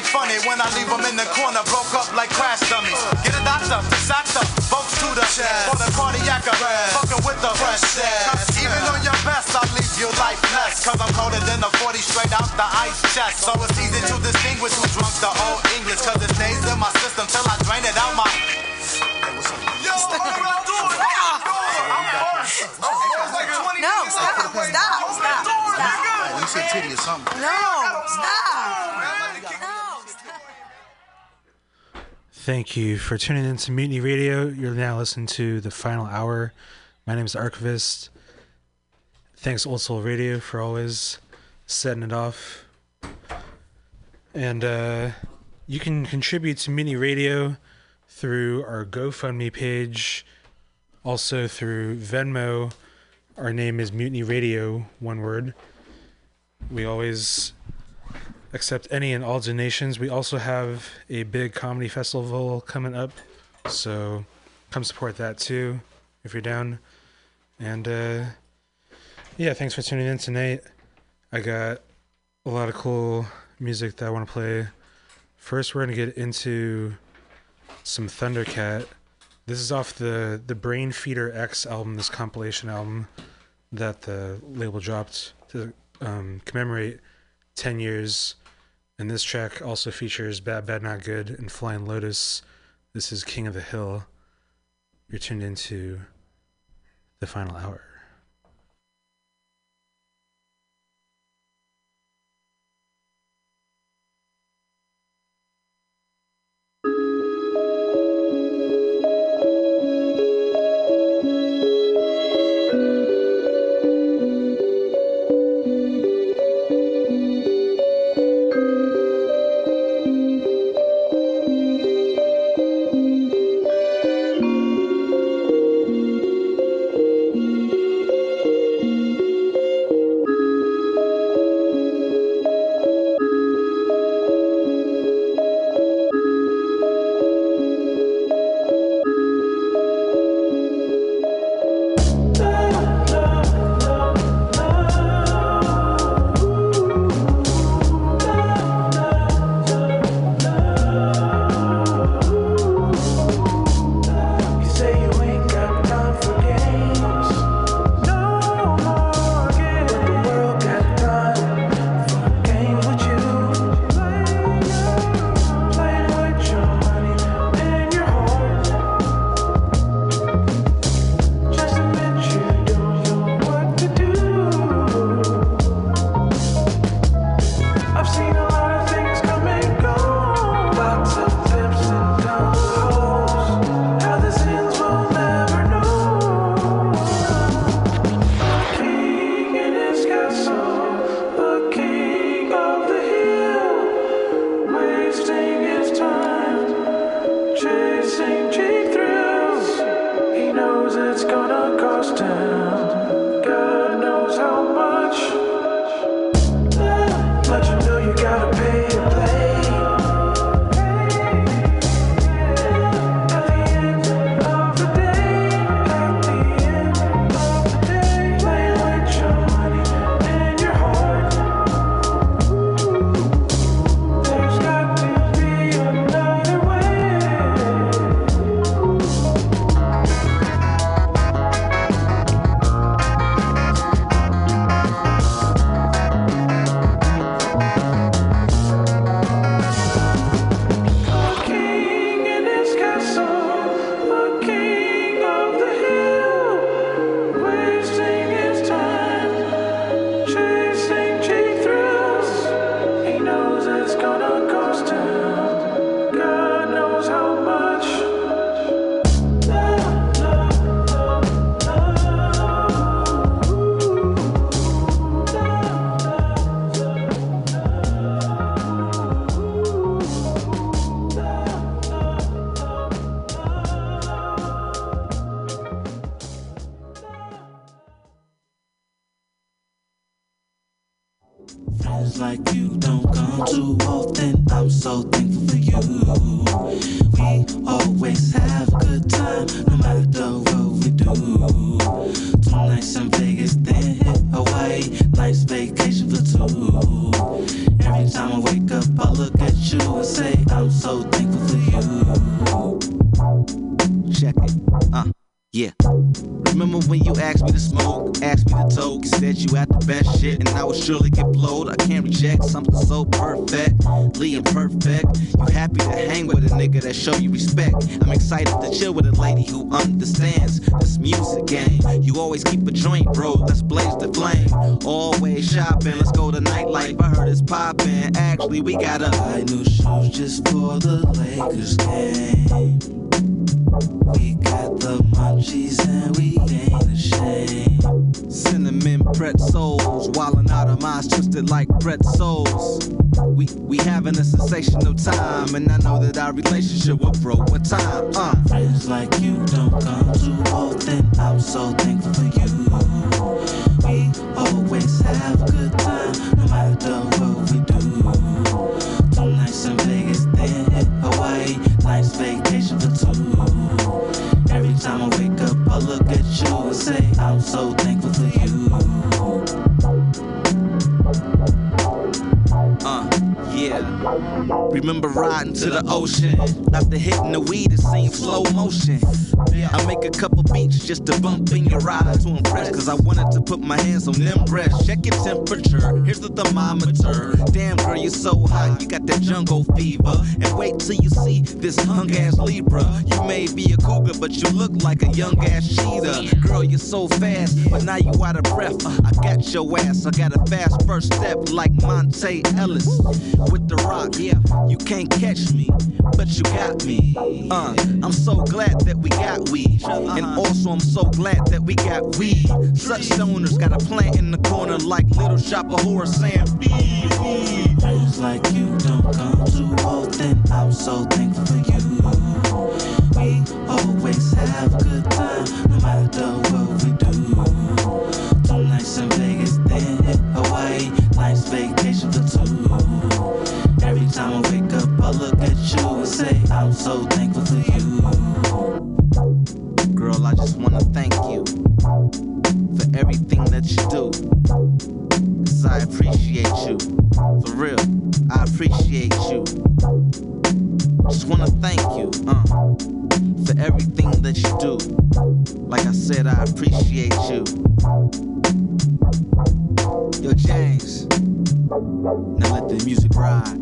ain't funny when I leave them in the corner, broke up like crash dummies. Get a doctor, disaster, folks to the chest. For the cardiac arrest, fucking with the fresh Cause even on your best, I leave you lifeless. Cause I'm colder than a 40 straight out the ice chest. So it's easy to distinguish who drunk the old English. Cause it stays in my system till I drain it out my. Yo, what I'm doing? No, stop, stop, stop, stop. You said titty or something. No, stop. Thank you for tuning in to Mutiny Radio. You're now listening to the final hour. My name is Archivist. Thanks, Old Soul Radio, for always setting it off. And uh, you can contribute to Mutiny Radio through our GoFundMe page, also through Venmo. Our name is Mutiny Radio, one word. We always accept any and all donations. We also have a big comedy festival coming up, so come support that too if you're down. And uh, yeah, thanks for tuning in tonight. I got a lot of cool music that I want to play. First, we're gonna get into some Thundercat. This is off the the Brainfeeder X album, this compilation album that the label dropped to um, commemorate 10 years. And this track also features Bad Bad Not Good and Flying Lotus. This is King of the Hill. You're tuned into the final hour. Chill with a lady who understands this music game. You always keep a joint, bro. Let's blaze the flame. Always shopping, let's go to nightlife. I heard it's poppin'. Actually, we got a put my hands on them breasts. Check your temperature, here's the thermometer. Damn, girl, you're so hot, you got that jungle fever. And wait till you see this hung ass Libra. You may be a cougar, but you look like a young ass cheetah. Girl, you're so fast, but now you out of breath. Uh, I got your ass, I got a fast first step like Monta Ellis with the rock. Yeah, you can't catch me, but you got me. Uh, I'm so glad that we got weed, and also I'm so glad that we got weed. Such stoners got a plant in the corner like Little Shop of Horror saying, appreciate you. Just wanna thank you, uh, for everything that you do. Like I said, I appreciate you. Yo, James. Now let the music ride.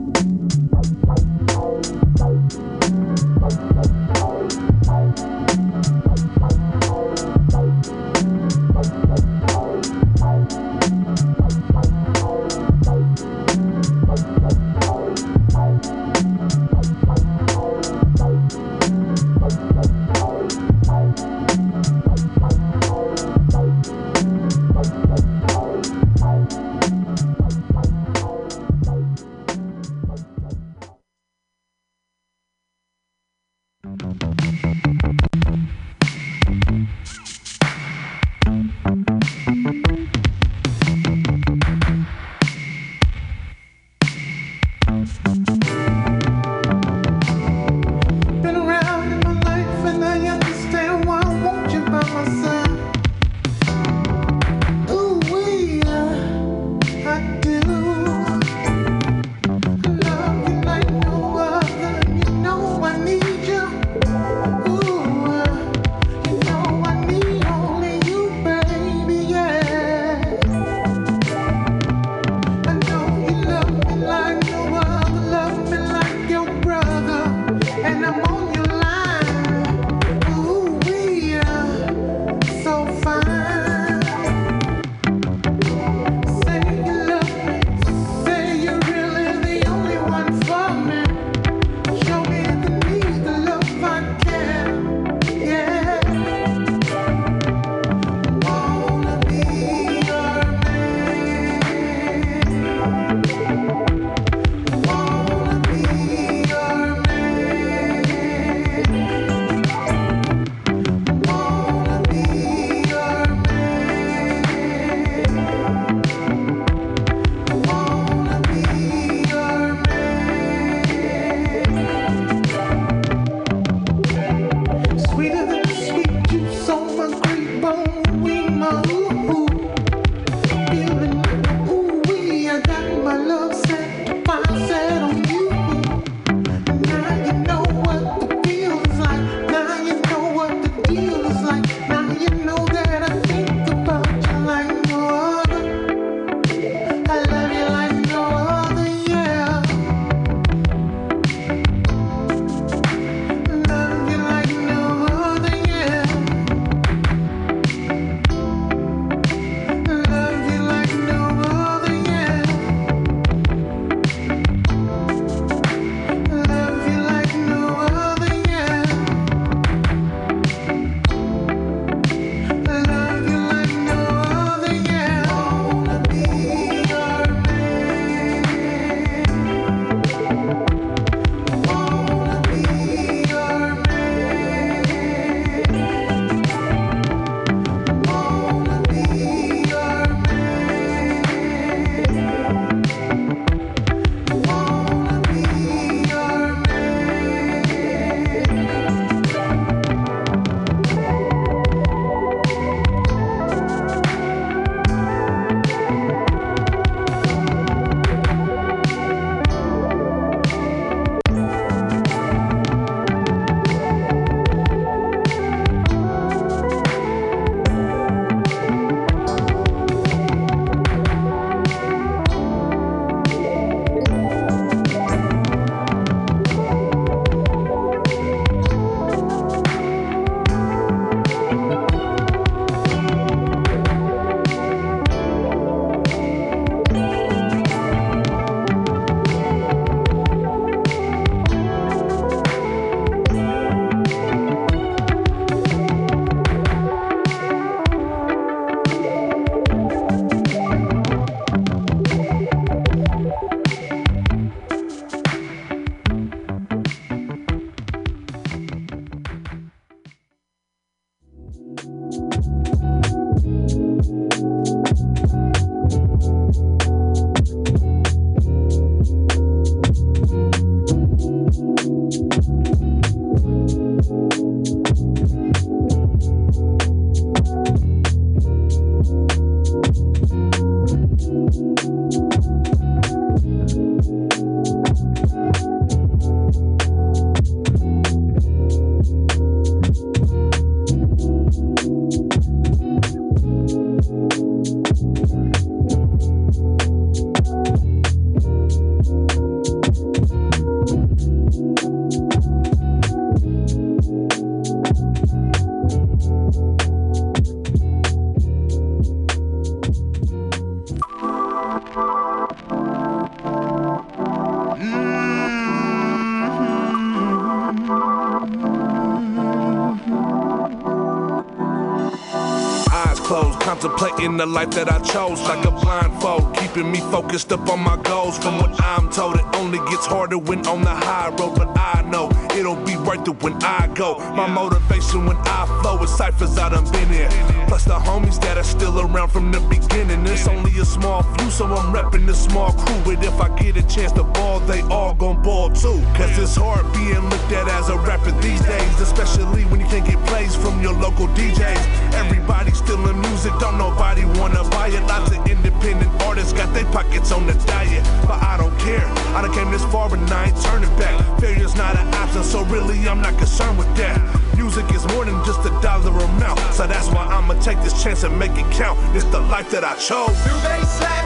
Contemplating the life that I chose like a blindfold, keeping me focused up on my goals. From what I'm told, it only gets harder when on the high road, but I know it'll be worth it when I go. My motivation when I flow is ciphers I done been in. Plus the homies that are still around from the beginning. It's only a small few, so I'm repping the small crew. But if I get a chance to ball, they all gon' ball too. Cause it's hard being looked at as a rapper these days, especially when you can't get plays from your local DJs. Everybody still in music, don't nobody wanna buy it. Lots of independent artists got their pockets on the diet, but I don't care. I done came this far and I ain't turning back. Failure's not an option, so really I'm not concerned with that. Music is more than just a dollar amount, so that's why I'ma take this chance and make it count. It's the life that I chose. Bass slaps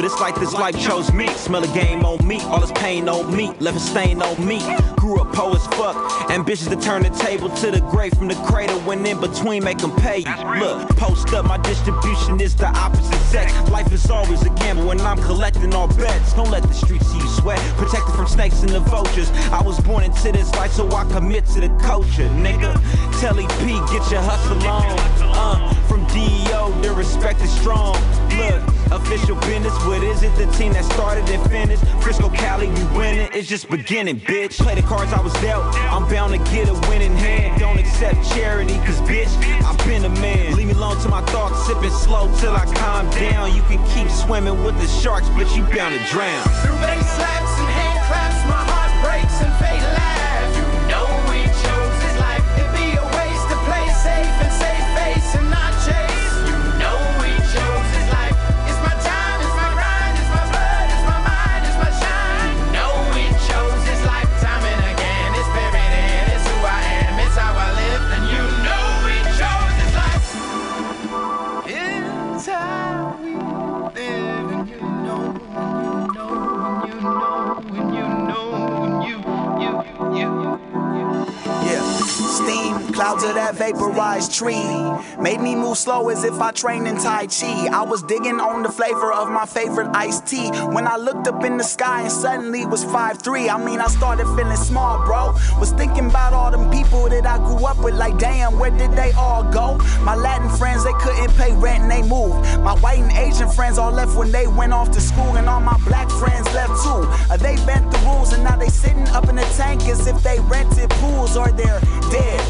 but it's like this life chose me. Smell a game on me, all this pain on me, left a stain on me. Grew up poor as fuck, ambitious to turn the table to the grave from the cradle. When in between, make them pay you. Look, post up, my distribution is the opposite sex. Life is always a gamble when I'm collecting all bets. Don't let the streets see you sweat, protected from snakes and the vultures. I was born into this life, so I commit to the culture, nigga. Tell EP, get your hustle on. Uh, from DEO, the respect is strong. Official business, what is it? The team that started and finished. Frisco, Cali, we winning. It's just beginning, bitch. Play the cards I was dealt. I'm bound to get a winning hand. Don't accept charity, cause bitch, I've been a man. Leave me alone to my thoughts, sipping slow till I calm down. You can keep swimming with the sharks, but you bound to drown. Clouds of that vaporized tree made me move slow as if I trained in Tai Chi. I was digging on the flavor of my favorite iced tea when I looked up in the sky and suddenly was 5'3. I mean, I started feeling small, bro. Was thinking about all them people that I grew up with, like, damn, where did they all go? My Latin friends, they couldn't pay rent and they moved. My white and Asian friends all left when they went off to school, and all my black friends left too. Uh, they bent the rules and now they sitting up in the tank as if they rented pools or they're dead.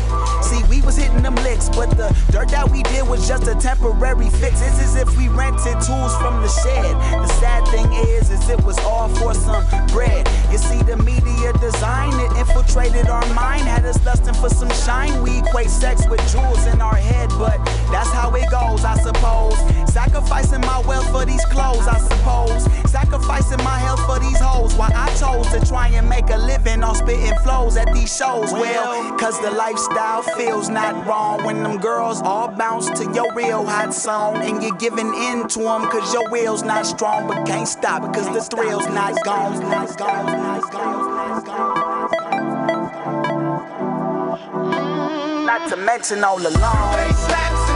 See, we was hitting them licks, but the dirt that we did was just a temporary fix. It's as if we rented tools from the shed. The sad thing is, is it was all for some bread. You see, the media design it infiltrated our mind, had us lusting for some shine. We equate sex with jewels in our head, but that's how it goes, I suppose. Sacrificing my wealth for these clothes, I suppose. Sacrificing my health for these hoes. Why I chose to try and make a living on spitting flows at these shows. Well, cause the lifestyle feels not wrong when them girls all bounce to your real hot song. And you're giving in to them cause your will's not strong, but can't stop it cause the thrill's not gone. Not gone, not gone, not gone. Not to mention all along.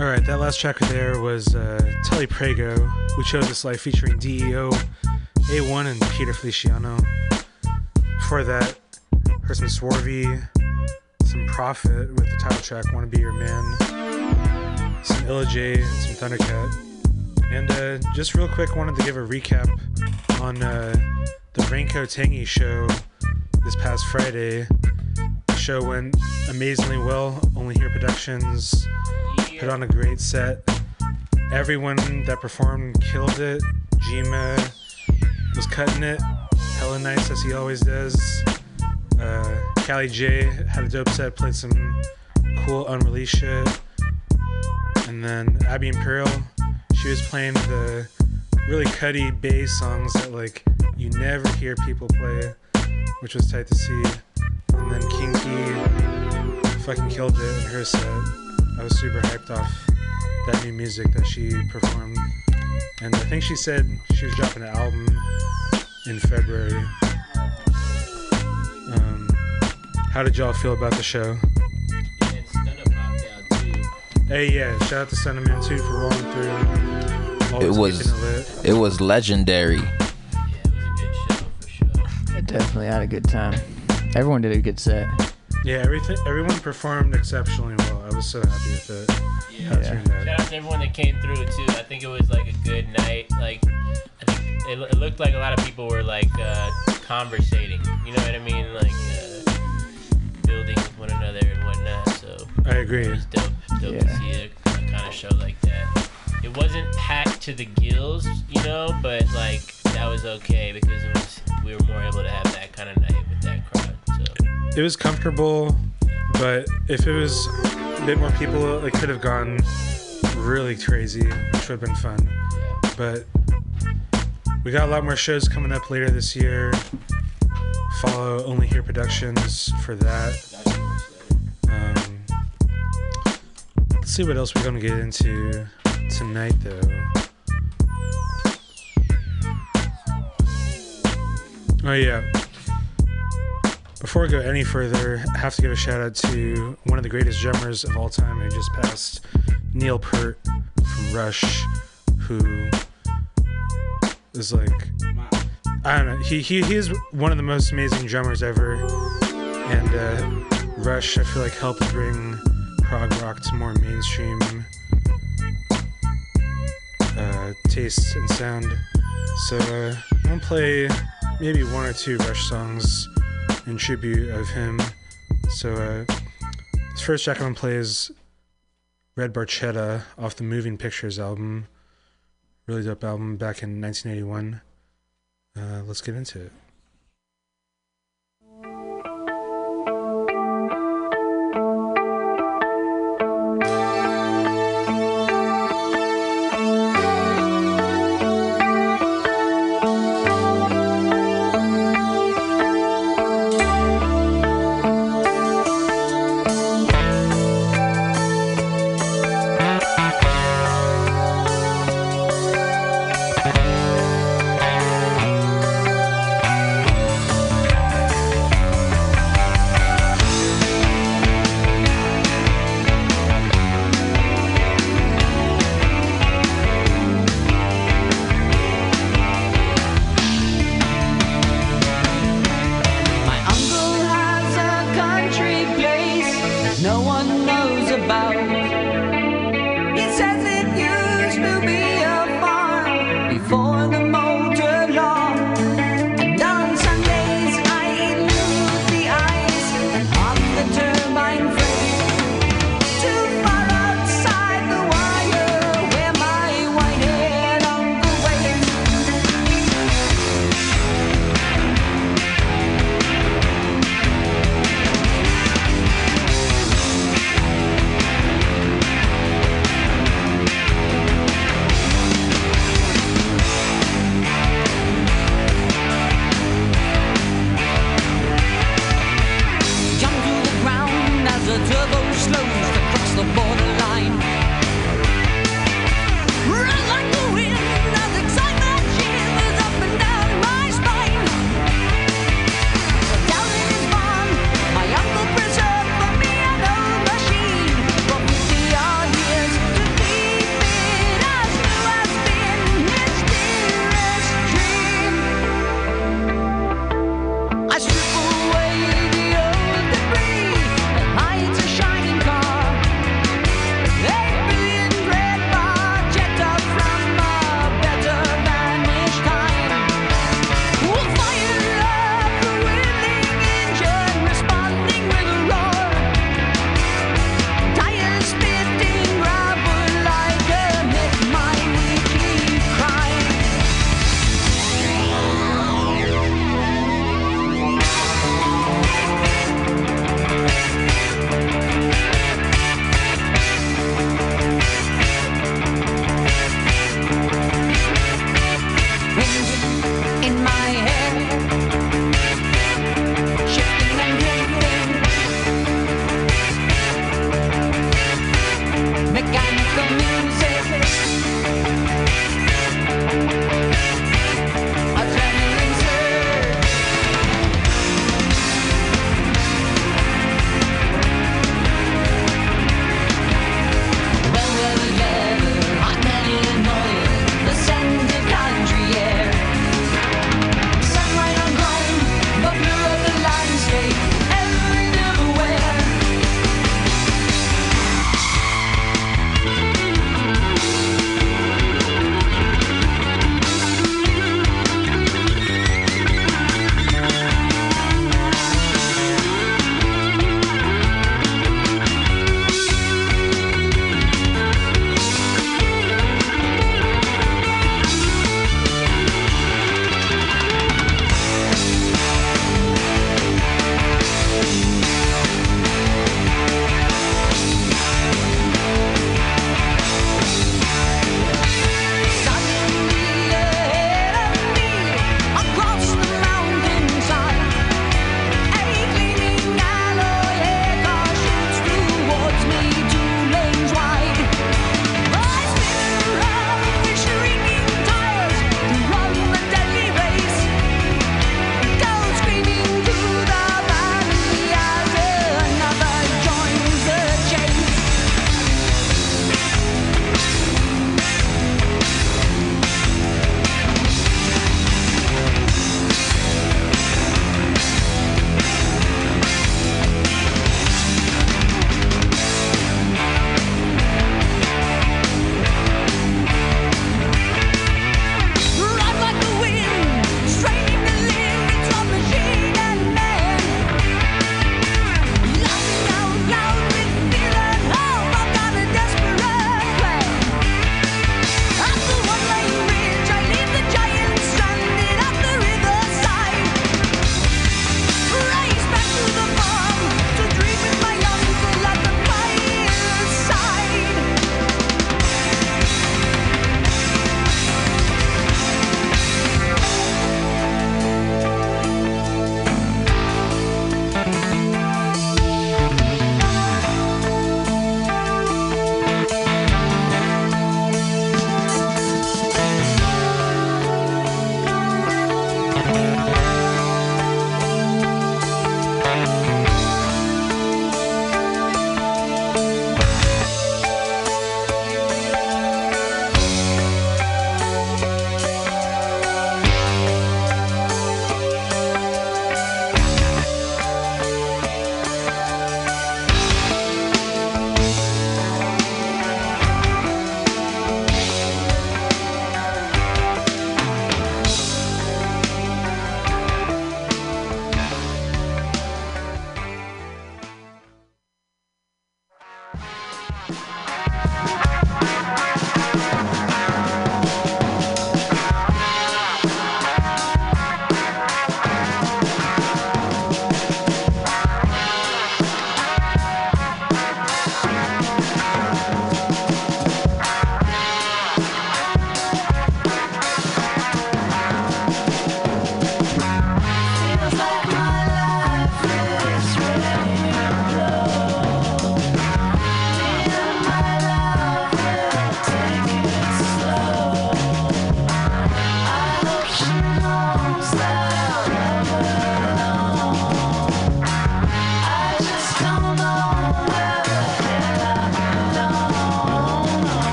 All right, that last track there was uh, Telly Prego. We chose this life featuring DEO, A1, and Peter Feliciano. Before that, heard some Swarvy, some Prophet with the title track "Wanna Be Your Man," some Illa J, some Thundercat, and uh, just real quick, wanted to give a recap on uh, the Raincoat Tangy show this past Friday. The show went amazingly well. Only Here Productions put on a great set. Everyone that performed killed it. Jima was cutting it, hella nice as he always does. Uh, Callie J had a dope set, played some cool unreleased shit. And then Abby Imperial, she was playing the really cutty bass songs that like you never hear people play, which was tight to see. And then Kinky fucking killed it in her set. I was super hyped off that new music that she performed. And I think she said she was dropping an album in February. Um, how did y'all feel about the show? Hey, yeah, shout out to Sentiment too for rolling through. It Always was keeping it lit. it was legendary. I definitely had a good time. Everyone did a good set. Yeah, everything. Everyone performed exceptionally well. I was so happy with it. Yeah. it turned out. Shout out to everyone that came through too. I think it was like a good night. Like, I think it, it looked like a lot of people were like uh, conversating. You know what I mean? Like uh, building with one another and whatnot. So I agree. It was dope, dope to Yeah. see a, kind of show like that. It wasn't packed to the gills, you know, but like that was okay because it was we were more able to have that kind of night with that crowd. So It was comfortable, but if it was a bit more people, it could have gone really crazy, which would have been fun. But we got a lot more shows coming up later this year. Follow Only Here Productions for that. Um, let's see what else we're gonna get into tonight, though. Oh yeah. Before I go any further, I have to give a shout out to one of the greatest drummers of all time who just passed, Neil Peart from Rush, who is like, I don't know, he, he, he is one of the most amazing drummers ever. And uh, Rush, I feel like, helped bring prog rock to more mainstream uh, taste and sound. So uh, I'm gonna play maybe one or two Rush songs in tribute of him. So uh, this first track I'm gonna play is Red Barchetta off the Moving Pictures album. Really dope album back in 1981. Uh, let's get into it.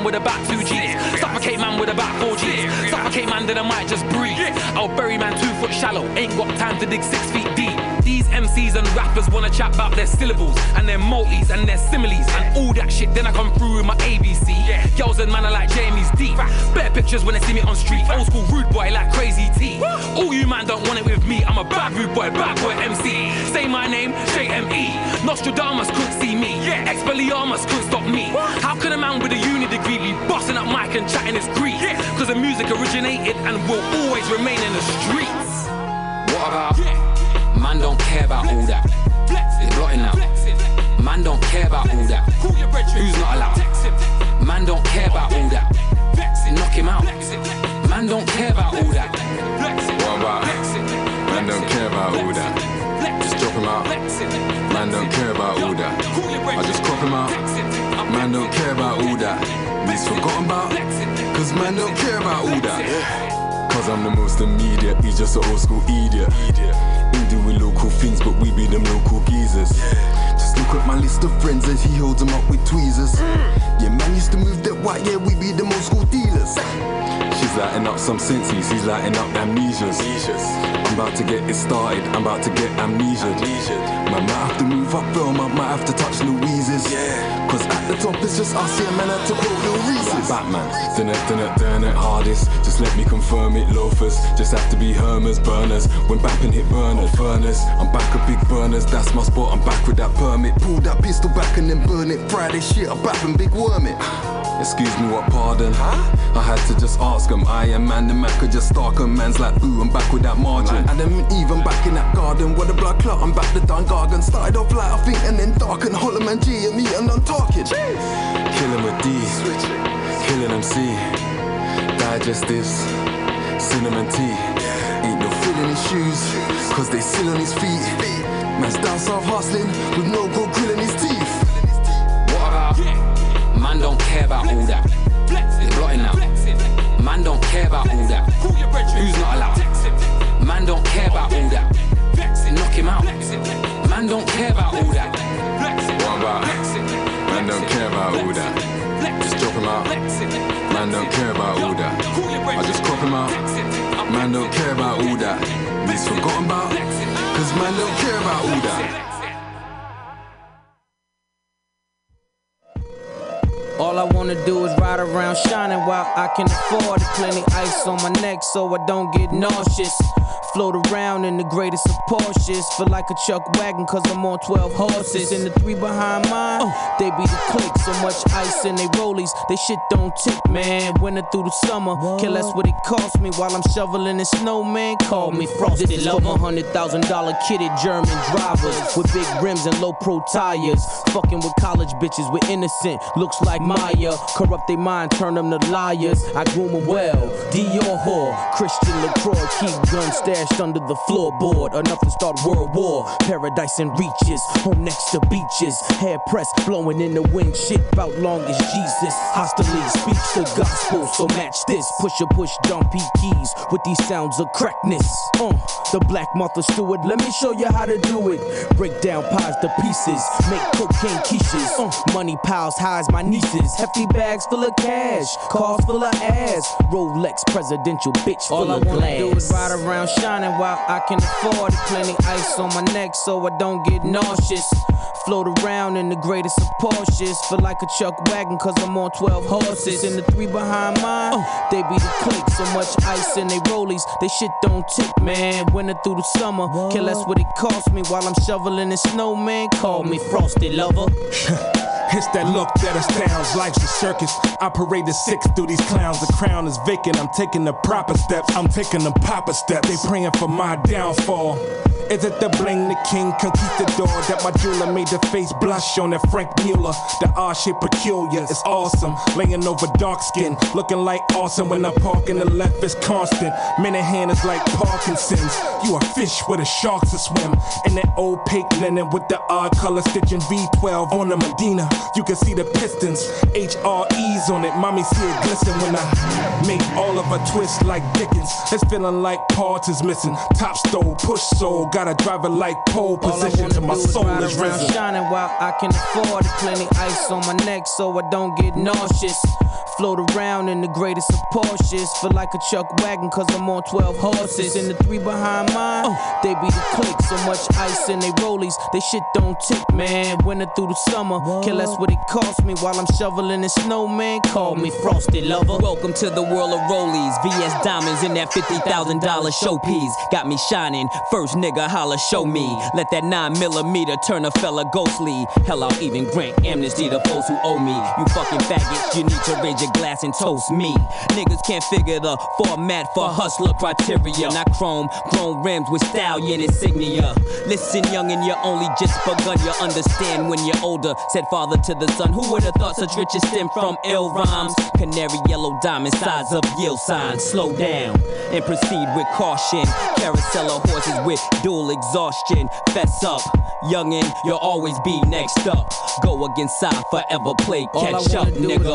Man with about two G's. Suffocate man with about four G's. Suffocate man, then I might just breathe. I'll bury man two foot shallow. Ain't got time to dig six feet deep. These MCs and rappers wanna chat about their syllables and their multis and their similes and all that shit. Then I come through with my. Girls and man are like JME's deep. Better pictures when they see me on street. Old school rude boy like Crazy T. All you man don't want it with me. I'm a bad rude boy, bad boy MC. Say my name, JME. Nostradamus couldn't see me. Yeah. Expelliarmus couldn't stop me. How can a man with a uni degree be busting up mic and chatting his Greek? Cause the music originated and will always remain in the streets. What about? Man don't care about all that. It's blotting out. Man don't care about all that. Who's not allowed? Man don't care about all that. Knock him out. Man don't care about all that. What about? Man don't care about all that. Just drop him out. Man don't care about all that. I just crop him out. Man don't care about all that. He's forgotten about. Cause man don't care about all that. Cause I'm the most immediate. He's just an old school idiot. He doing local things, but we be them local geezers. Just look at my list of friends as he holds them up with tweezers. Yeah, man used to move that white, yeah, we be the old school dealers. She's lighting up some senses, he's lighting up amnesias. I'm about to get it started, I'm about to get amnesia. Man might have to move up film, I might have to touch Louise's. Cause at the top it's just us, yeah, man, I to quote Lil Reese's. Batman, done it, done it, done it hardest. Just let me confirm it, loafers. Just have to be Hermers, burners. When bapping hit burners, furnace. I'm back with big burners, that's my spot, I'm back with that permit. Pull that pistol back and then burn it. Friday shit, I'm back and big worm it. Excuse me, what pardon? Huh? I had to just ask him. I am man, the man could just stalk him. Man's like, ooh, I'm back with that margin. And then even back in that garden, where the blood clot, I'm back the Don Gargan. Started off light, I think, and then dark and Hollow Man G and me, and I'm talking. Killing with D, killing MC, digestives, cinnamon tea. Ain't in his shoes, cause they still on his feet. Man's down south hustling with no gold grill in his teeth. What about? Man don't care about all that. It's blotting out. Man don't care about all that. Who's not allowed? Man don't care about all that. Knock him out. Man don't care about all that. What about? Man don't care about all that. Just drop him out. Man don't care about all that. I just crop him out. Man don't care about all that. He's forgotten about. Cause man don't care about all that. All I wanna do is ride around shining while I can afford it. Plenty ice on my neck so I don't get nauseous. Float around in the greatest of Porsches. Feel like a Chuck wagon cause I'm on 12 horses. And the three behind mine, they be the click. So much ice in they rollies, they shit don't tick, man. Winter through the summer, care less what it cost me while I'm shoveling the snow, man. Call me frosted. This is for hundred thousand dollar kitted German drivers with big rims and low pro tires. Fucking with college bitches with innocent looks like Maya. Corrupt they mind, turn them to liars. I groom them well. Dior whore, Christian LaCroix, keep gun stash crashed under the floorboard. Enough to start World War. Paradise in reaches, home next to beaches. Hair pressed, blowing in the wind. Shit bout long as Jesus. Hostily speaks the gospel, so match this. Push a push, dumpy keys with these sounds of crackness. Uh, the Black Martha Stewart, let me show you how to do it. Break down pies to pieces, make cocaine quiches. Uh, money piles high as my nieces. Hefty bags full of cash, cars full of ass. Rolex presidential bitch full All I of wanna glass. do is ride around shining while I can afford it. Plenty ice on my neck so I don't get nauseous. Float around in the greatest of Porsches. Feel like a Chuck wagon cause I'm on 12 horses. And the three behind mine, they be the click. So much ice in they rollies, they shit don't tick, man. Winter through the summer, care less what it cost me while I'm shoveling the snow, man. Call me Frosty Lover. It's that look that astounds. Life's a circus. I parade the six through these clowns. The crown is vacant. I'm taking the proper steps. I'm taking the proper steps. They praying for my downfall. Is it the bling the king conquistador that my jeweler made the face blush on that Franck Muller? The R shape peculiar, it's awesome. Laying over dark skin, looking like awesome when I park in the left is constant. Minahan is like Parkinson's. You a fish with a shark to swim. In that opaque linen with the odd color stitching V12 on the Medina. You can see the pistons, HREs on it. Mommy see it glisten when I make all of a twist like Dickens. It's feeling like parts is missing. Top stove, push soul, gotta drive it like pole position till my is soul ride is risen. shining while I can afford it. Plenty ice on my neck so I don't get nauseous. Float around in the greatest of Porsches. Feel like a Chuck wagon cause I'm on 12 horses. And the three behind mine, oh. they be the click. So much ice in they rollies, they shit don't tick, man. Winter through the summer, care less what it cost me while I'm shoveling the snow, man. Call me Frosty Lover. Welcome to the world of rollies. VS diamonds in that $50,000 showpiece. Got me shining. First nigga holla, show me. Let that 9 millimeter turn a fella ghostly. Hell, I'll even grant amnesty to folks who owe me. You fucking faggots, you need to raise your glass and toast me. Niggas can't figure the format for hustler criteria. Not chrome, chrome rims with stallion insignia. Listen, youngin', you only just begun. You understand when you're older. Said father to the son. Who would have thought such riches stem from ill rhymes? Canary yellow diamond size of yield signs. Slow down and proceed with caution. Carousel of horses with dual exhaustion. Fess up, youngin', you'll always be next up. Go against side, forever play catch up, nigga.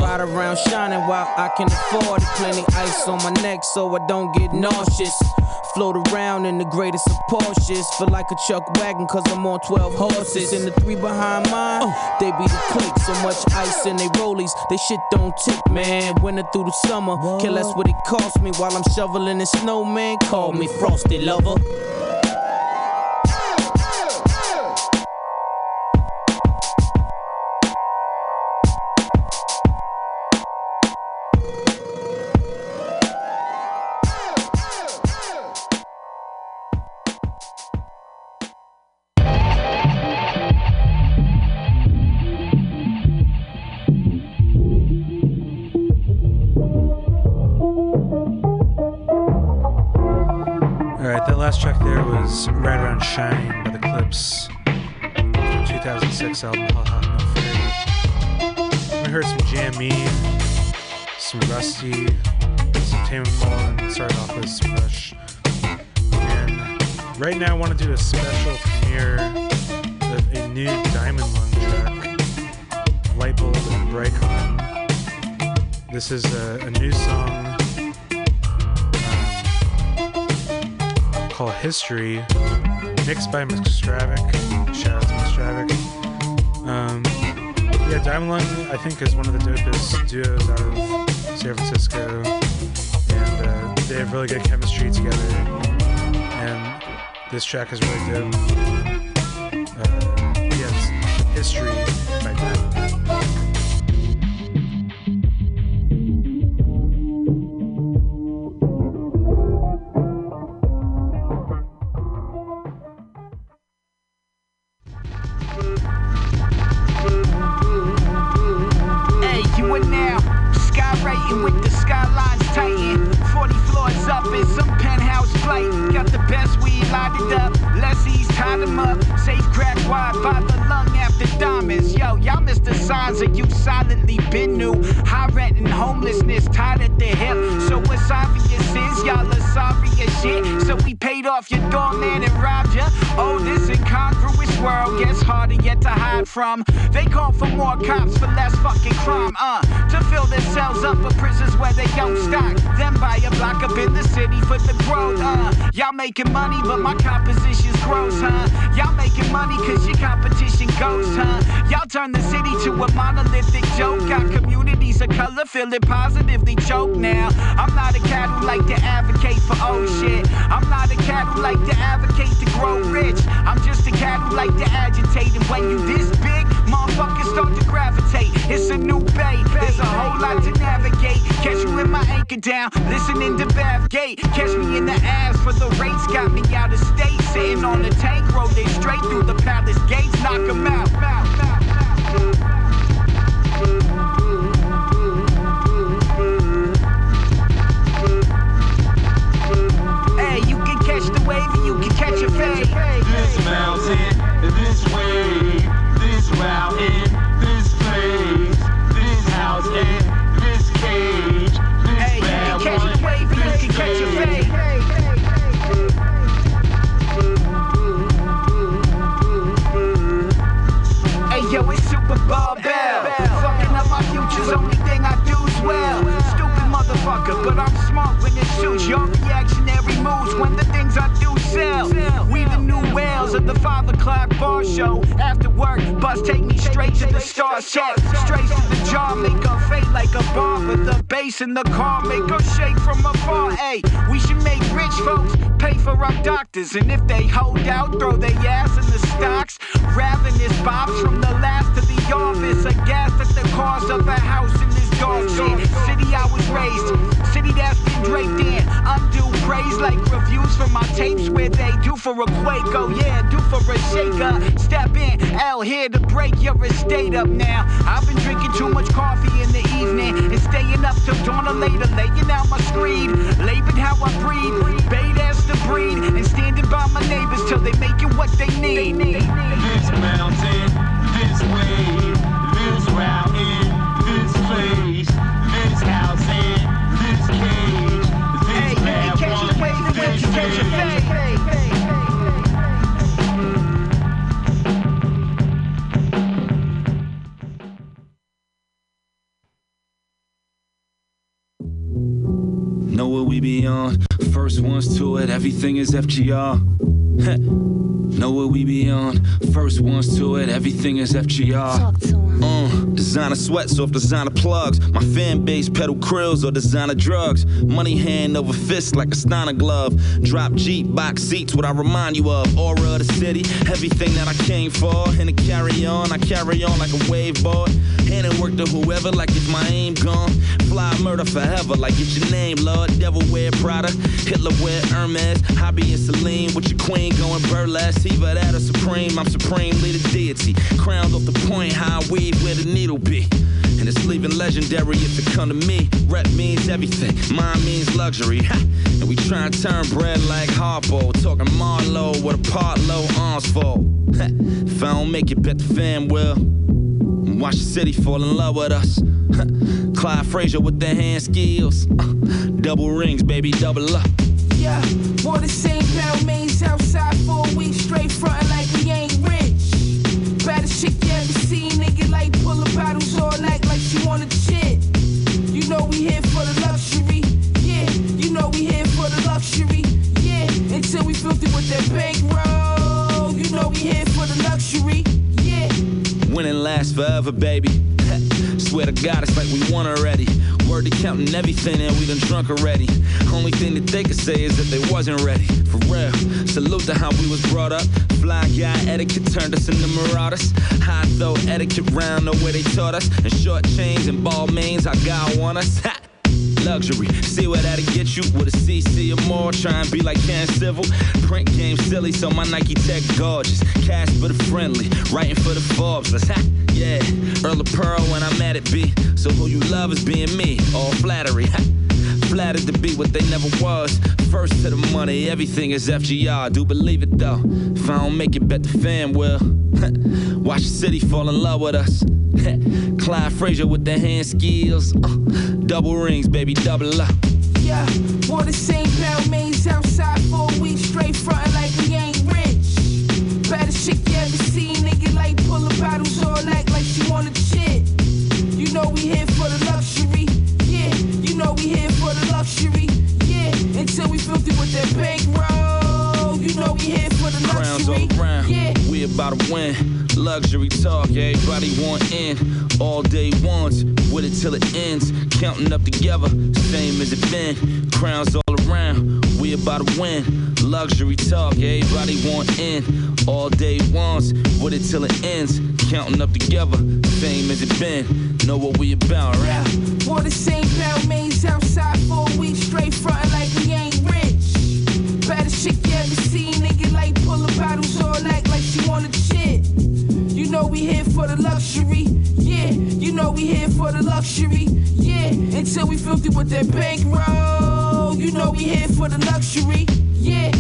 Shining while I can afford it. Plenty ice on my neck so I don't get nauseous. Float around in the greatest of Porsches. Feel like a Chuck wagon cause I'm on 12 horses. And the three behind mine, they be the click. So much ice in they rollies, they shit don't tick, man. Winter through the summer, kill less what it cost me while I'm shoveling the snow, man. Call me Frosty Lover. Was "Right Around Shining" by the Clipse, from 2006 album Hot Hot. We heard some JME, some Rusty, some Tame Impala, and started off with some Rush. And right now, I want to do a special premiere of a new Diamond Lung track, Light Bulb and Brightcon. This is a, a new song called History, mixed by Mixtravic. Shout out to Mixtravic. Um, yeah, Diamond Lung, I think, is one of the dopest duos out of San Francisco. And uh, they have really good chemistry together. And this track is really dope. Uh, it's History Lessees signs of you silently been new. High rent and homelessness tied at the hip. So what's obvious is y'all are sorry as shit. So we paid off your doorman and robbed ya. Oh, this incongruous world gets harder yet to hide from. They call for more cops for less fucking crime, uh. To fill their cells up for prisons where they don't stock. Then buy a block up in the city for the growth, uh. Y'all making money, but my composition's gross, huh? Y'all making money cause your competition goes, huh? Y'all turn the city to a monolithic joke. Got communities of color feeling positively choked now. I'm not a cat who like to advocate for old shit. I'm not a cat who like to advocate to grow rich. I'm just a cat who like to agitate. And when you this big, motherfuckers start to gravitate. It's a new bay. There's a whole lot to navigate. Catch you with my anchor down, listening to Bathgate. Catch me in the ass for the race. Got me out of state, sitting on the tank road. Straight through the palace gates, knock 'em out. Mountain, this wave, this route in, this place, this house in, this cage, this Hey, you bad catch one, wave you this can catch a fade. fade. Hey yo, it's Super Bowl Bell. Fucking up my future's only thing I do's well. Stupid motherfucker, but I'm smart when it suits your reactionary moves when the things I do sell. We the new whales of the five o'clock bar show. After work, bus take me straight to the star set. Straight to the jaw, make her fade like a barber. The bass in the car make her shake from afar. Hey, we should make rich folks pay for our doctors. And if they hold out, throw their ass in the stocks. Ravenous bobs from the last to the office. Aghast at the cost of a house in this shit. City I was raised, city that's been draped in. Undue praise like reviews for my tapes where they do for a quake. Oh yeah, do for a shaker. Step in, L here to break your estate up now. I've been drinking too much coffee in the evening and staying up till dawn or later, laying out my screed. Labored how I breathe, bait as the breed, and standing by my neighbors till they make it what they need. This mountain, this wave, this route in, Know what we be on? First ones to it, everything is FGR. Know what we be on? First ones to it, everything is FGR. Designer sweats off designer plugs. My fan base pedal krills or designer drugs. Money hand over fist like a Steiner glove. Drop Jeep box seats, what I remind you of. Aura of the city, everything that I came for. And to carry on, I carry on like a wave board. Hand and work to whoever like it's my aim gone. Fly murder forever like it's your name, Lord. Devil wear Prada, Hitler wear Hermes. Hobby and Celine with your queen going burlesque. Either that or supreme, I'm supremely the deity. Crowned off the point, high weave where the needle be. And it's leaving legendary if it come to me. Rep means everything, mine means luxury. Ha! And we try and turn bread like Harpo. Talking Marlowe with a part low arms full. If I don't make it, bet the fam will. Watch the city fall in love with us. Clyde Frazier with the hand skills. Uh, double rings, baby, double up. Yeah, wore the same of mains outside for a week straight frontin' like we ain't rich. Baddest chick you Lasts forever, baby. Swear to God, it's like we won already. Word to counting everything and we done drunk already. Only thing that they could say is that they wasn't ready. For real. Salute to how we was brought up. Fly guy etiquette turned us into marauders. High though etiquette round the way they taught us. And short chains and ball mains, our God want us. Luxury, see where that'll get you with a CC or more. Try and be like Ken Civil. Print game silly, so my Nike Tech gorgeous. Cash for the friendly, writing for the Forbes. Let's ha, yeah. Earl of Pearl when I'm at it, B. So who you love is being me, all flattery. Flattered to be what they never was. First to the money, everything is FGR. Do believe it though. If I don't make it, bet the fam will. Watch the city fall in love with us. Clyde Frazier with the hand skills. Uh, double rings, baby, double up. Yeah, wore the same pound mains outside luxury, yeah. Until we filthy with that bankroll, you know we here for the Crowns luxury, all around. yeah. We about to win. Luxury talk, everybody want in. All day ones, with it till it ends. Counting up together, same as it been. Crowns all around, we about to win. Luxury talk, everybody want in. All day ones, with it till it ends. Counting up together, same as it been. Know what we about, right? Wore the same pound mains outside for a week straight, frontin' like we ain't rich. Baddest chick you ever seen, nigga, like pullin' bottles, all act like she wanna chit. You know we here for the luxury, yeah. You know we here for the luxury, yeah. Until we filthy with that bankroll, you know we here for the luxury. Yeah,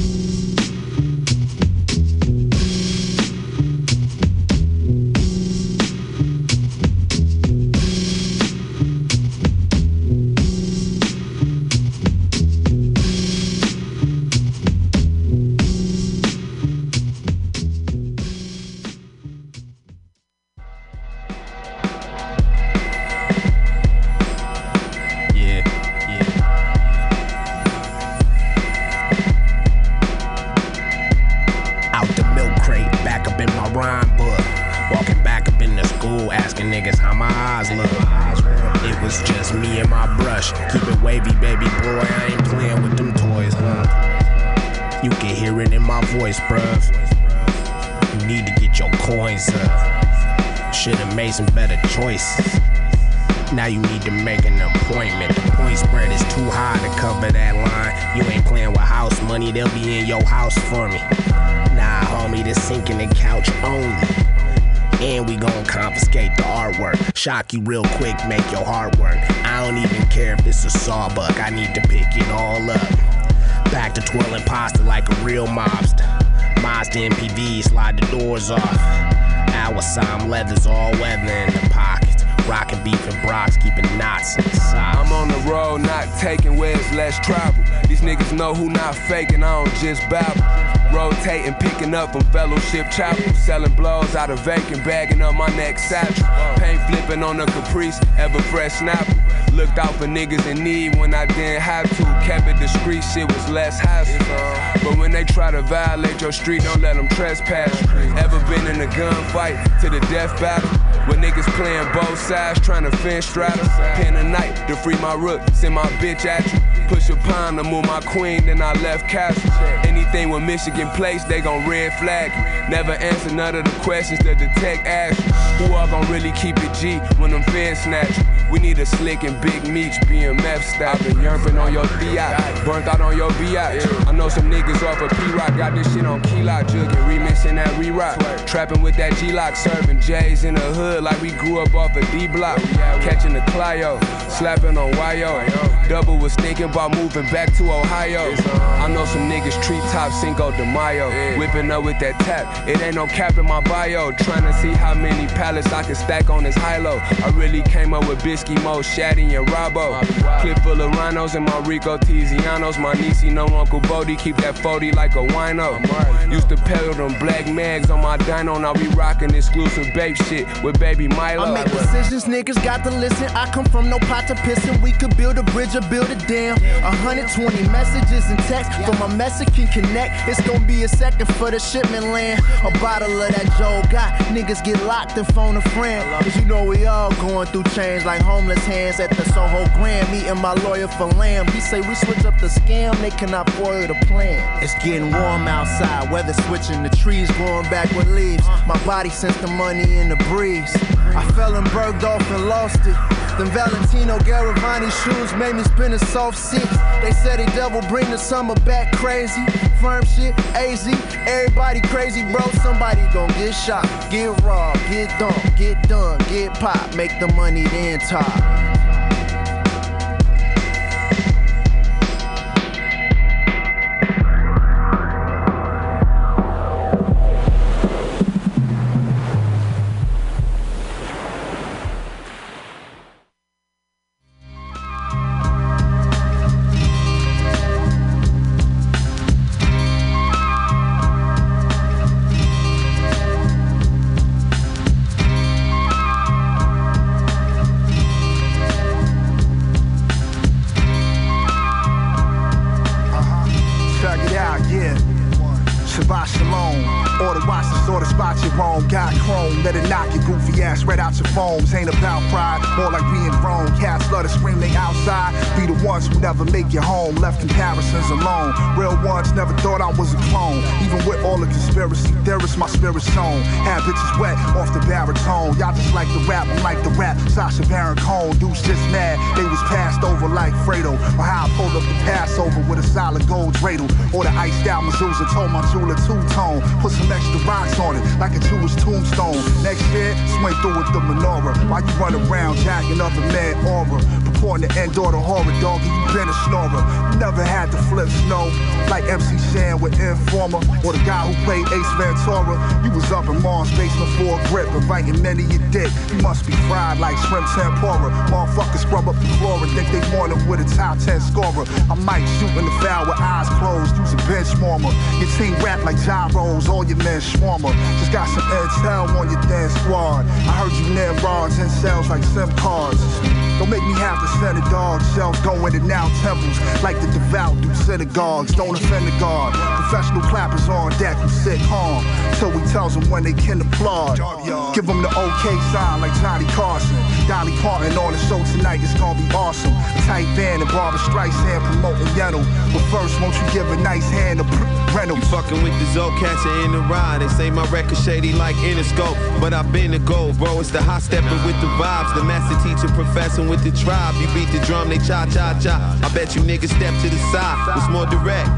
Shock you real quick, make your heart work. I don't even care if it's a sawbuck, I need to pick it all up. Back to twirling pasta like a real mobster. Mazda MPV, slide the doors off. Our Sam leathers all weather in the pockets. Rockin' beef and brocks, keeping knots in the socks. Uh, I'm on the road, not taking where less travel. These niggas know who not faking, I don't just babble. Rotating, picking up from fellowship chapel. Selling blows out of vacant, bagging up my neck satchel. Paint flipping on a caprice, ever fresh snapple. Looked out for niggas in need when I didn't have to. Kept it discreet, shit was less hassle. But when they try to violate your street, don't let them trespass. Ever been in a gunfight to the death battle? With niggas playing both sides, trying to fence straddle. Pin a night to free my rook, send my bitch at you. Push a pine to move my queen, then I left castle. Anything with Michigan place, they gon' red flag you. Never answer none of the questions that the detect ask you. Who all gon' really keep it G when them fans snatch you? We need a slick and big meat, BMF style. Been yerping on your DI, burnt out on your VI. I know some niggas off of P-Rock, got this shit on key lock, jugging, remixing that re-rock. Trapping with that G-Lock, serving J's in the hood like we grew up off a D-block. Catching the Clio, slapping on YO. Double was thinking about moving back to Ohio. I know some niggas treetop Cinco de Mayo. Whipping up with that tap, it ain't no cap in my bio. Trying to see how many pallets I can stack on this high-low. I really came up with Bisky Mo, Shaddy, and Robbo. Clip full of rhinos and my Rico Tizianos. My niece, no Uncle Bodie, keep that 40 like a wino. Used to pedal them black mags on my dyno. Now we rockin' exclusive babe shit with baby Milo. I make decisions, niggas got to listen. I come from no pot to pissin'. We could build a bridge or build a dam. 120 messages and text from a Mexican connect. It's gonna be a second for the shipment land. A bottle of that Joe got niggas get locked and phone a friend. Cause you know we all going through change like homeless hands at the Soho Grand. Meeting my lawyer for lamb. He say we switch up the scam, they cannot foil the plan. It's getting warm outside, weather switching, the trees growing back with leaves. My body sense the money in the breeze. I fell and burged off and lost it. Then Valentino Garavani shoes made me spin a soft six. They said the devil bring the summer back crazy. Firm shit, AZ, everybody crazy, bro. Somebody gon' get shot, get robbed, get dumped, get done, get popped. Make the money then top. Out told my jeweler two-tone. Put some extra rocks on it, like a Jewish tombstone. Next year, swing through with the menorah. While you run around jacking other man aura. Purporting to end all the horror, dog, and you been a snorer. You never had to flip snow, like MC Shan with Informer. Or the guy who played Ace Ventura. You was up in Mars basement for a grip, inviting many a dick. You must be fried like shrimp tempura. Motherfuckers scrub up the floor and think they want it with a top 10 scorer. I might shoot in the foul with eyes closed, use a bench warmer. Your team rap like gyros, all your men swarmer. Just got some intel on your damn squad. I heard you near rods and cells like SIM cards. Don't make me have to send a dog. Shells going in now temples like the devout do synagogues. Don't offend the God. Professional clappers on deck who sit calm. So he tells them when they can applaud. Give them the okay sign like Johnny Carson. Dolly Parton on the show tonight. It's gonna be awesome. A tight band and Barbra Streisand promoting Yentl. But first, won't you give a nice hand to Reynolds? You fucking with the Zoe catcher in the ride. They say my record shady like Interscope. But I've been the gold, bro. It's the hot stepping with the vibes. The master teacher professing with the tribe. You beat the drum, they cha cha cha. I bet you niggas step to the side. It's more direct.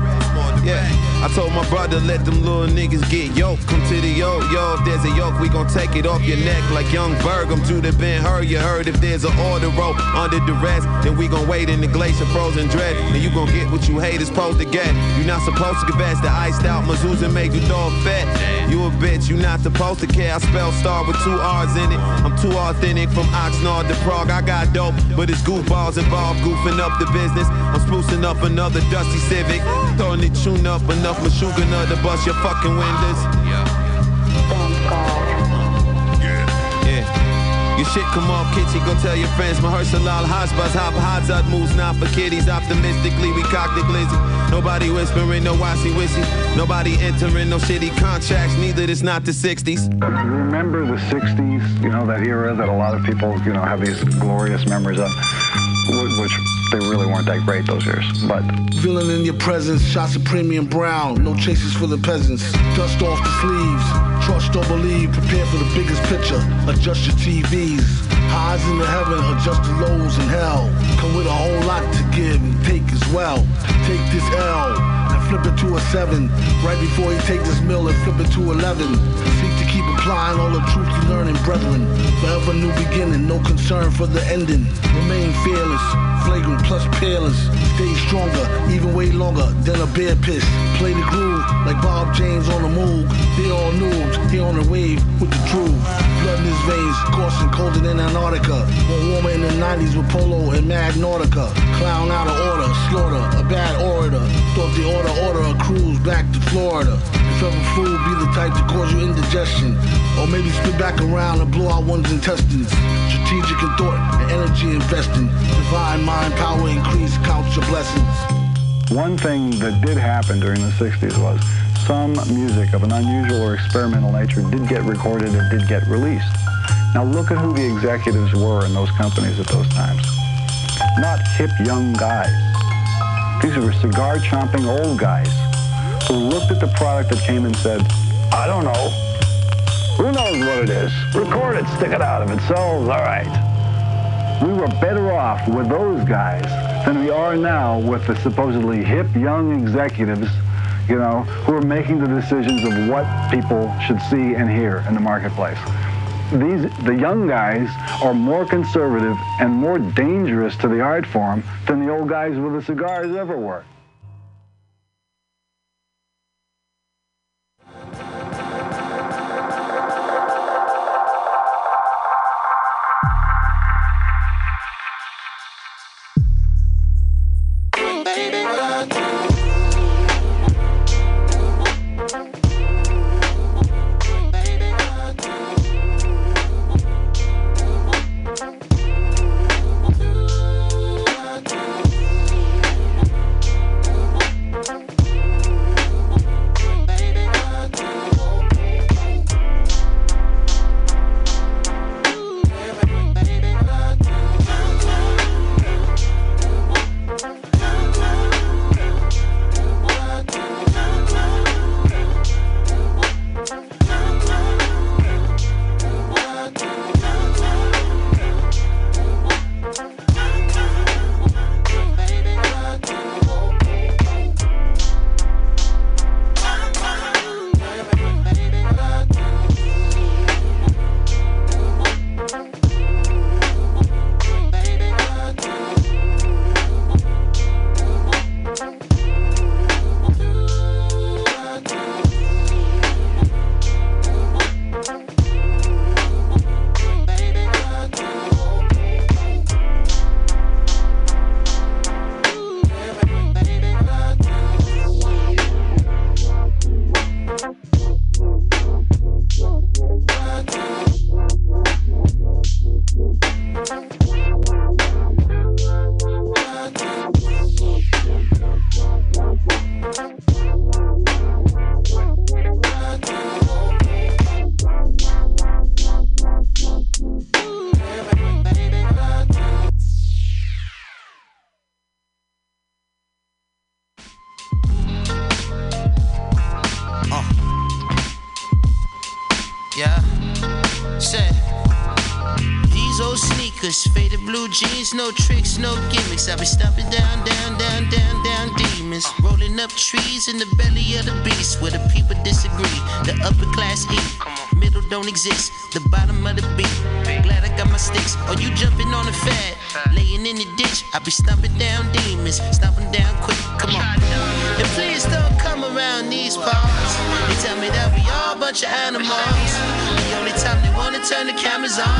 Yeah, I told my brother, let them little niggas get yoked. Come to the yoke, yo. If there's a yoke, we gon' take it off your neck like Young Berg. I'm to the Ben Hur. You heard if there's an order rope under duress, then we gon' wait in the glacier frozen dread. And you gon' get what you hate is supposed to get. You not supposed to confess the iced out and make you dog fat. You a bitch, you not supposed to care. I spell star with two R's in it. I'm too authentic from Oxnard to Prague. I got dope, but it's goofballs involved, goofing up the business. I'm sprucing up another dusty Civic, throwing tune up enough Meshuggah to bust your fucking windows. Yeah. Your shit come off kitchen, go tell your friends. Mahershala al Hasbaz, hop Hazard moves not for kiddies. Optimistically, we cock the glizzy. Nobody whispering, no wisey wishy. Nobody entering no shitty contracts, neither it's not the 60s. Remember the 60s, you know, that era that a lot of people, you know, have these glorious memories of, which they really weren't that great those years. But Villain in your presence, shots of premium brown, no chases for the peasants. Dust off the sleeves, trust or believe, prepare for the biggest picture. Adjust your TVs, highs in the heaven, adjust the lows in hell. Come with a whole lot to give and take as well. Take this L and flip it to a seven. Right before you take this mill and flip it to eleven. Seek to keep applying all the truth you learning, brethren. Forever new beginning, no concern for the ending. Remain fearless, flagrant plus peerless. Stay stronger, even way longer than a bear piss. Play the groove like Bob James on the move. They all noobs, he on the wave with the truth. Blood in his veins, coursing colder than Antarctica. More warmer in the 90s with Polo and Mad Nautica. Clown out of order, slaughter, a bad orator. Thought the order order a cruise back to Florida. If ever food be the type to cause you indigestion, or maybe spit back around and blow out one's intestines. Strategic in thought and energy investing. Divine mind power increase, count your blessings. one thing that did happen during the 60s was some music of an unusual or experimental nature did get recorded and did get released. Now look at who the executives were in those companies at those times. Not hip young guys. These were cigar chomping old guys who looked at the product that came and said, I don't know. Who knows what it is? Record it, stick it out. If it sells, all right. We were better off with those guys than we are now with the supposedly hip young executives, you know, who are making the decisions of what people should see and hear in the marketplace. These, the young guys are more conservative and more dangerous to the art form than the old guys with the cigars ever were. No tricks, no gimmicks. I be stomping down, down, down, down, down demons. Rolling up trees in the belly of the beast where the people disagree. The upper class eat, middle don't exist. The bottom of the beat. Glad I got my sticks. Or you jumping on the fad, laying in the ditch. I be stomping down demons, stomping down quick. Come on. And please don't come around these parts. They tell me that we all a bunch of animals. The only time they wanna turn the cameras on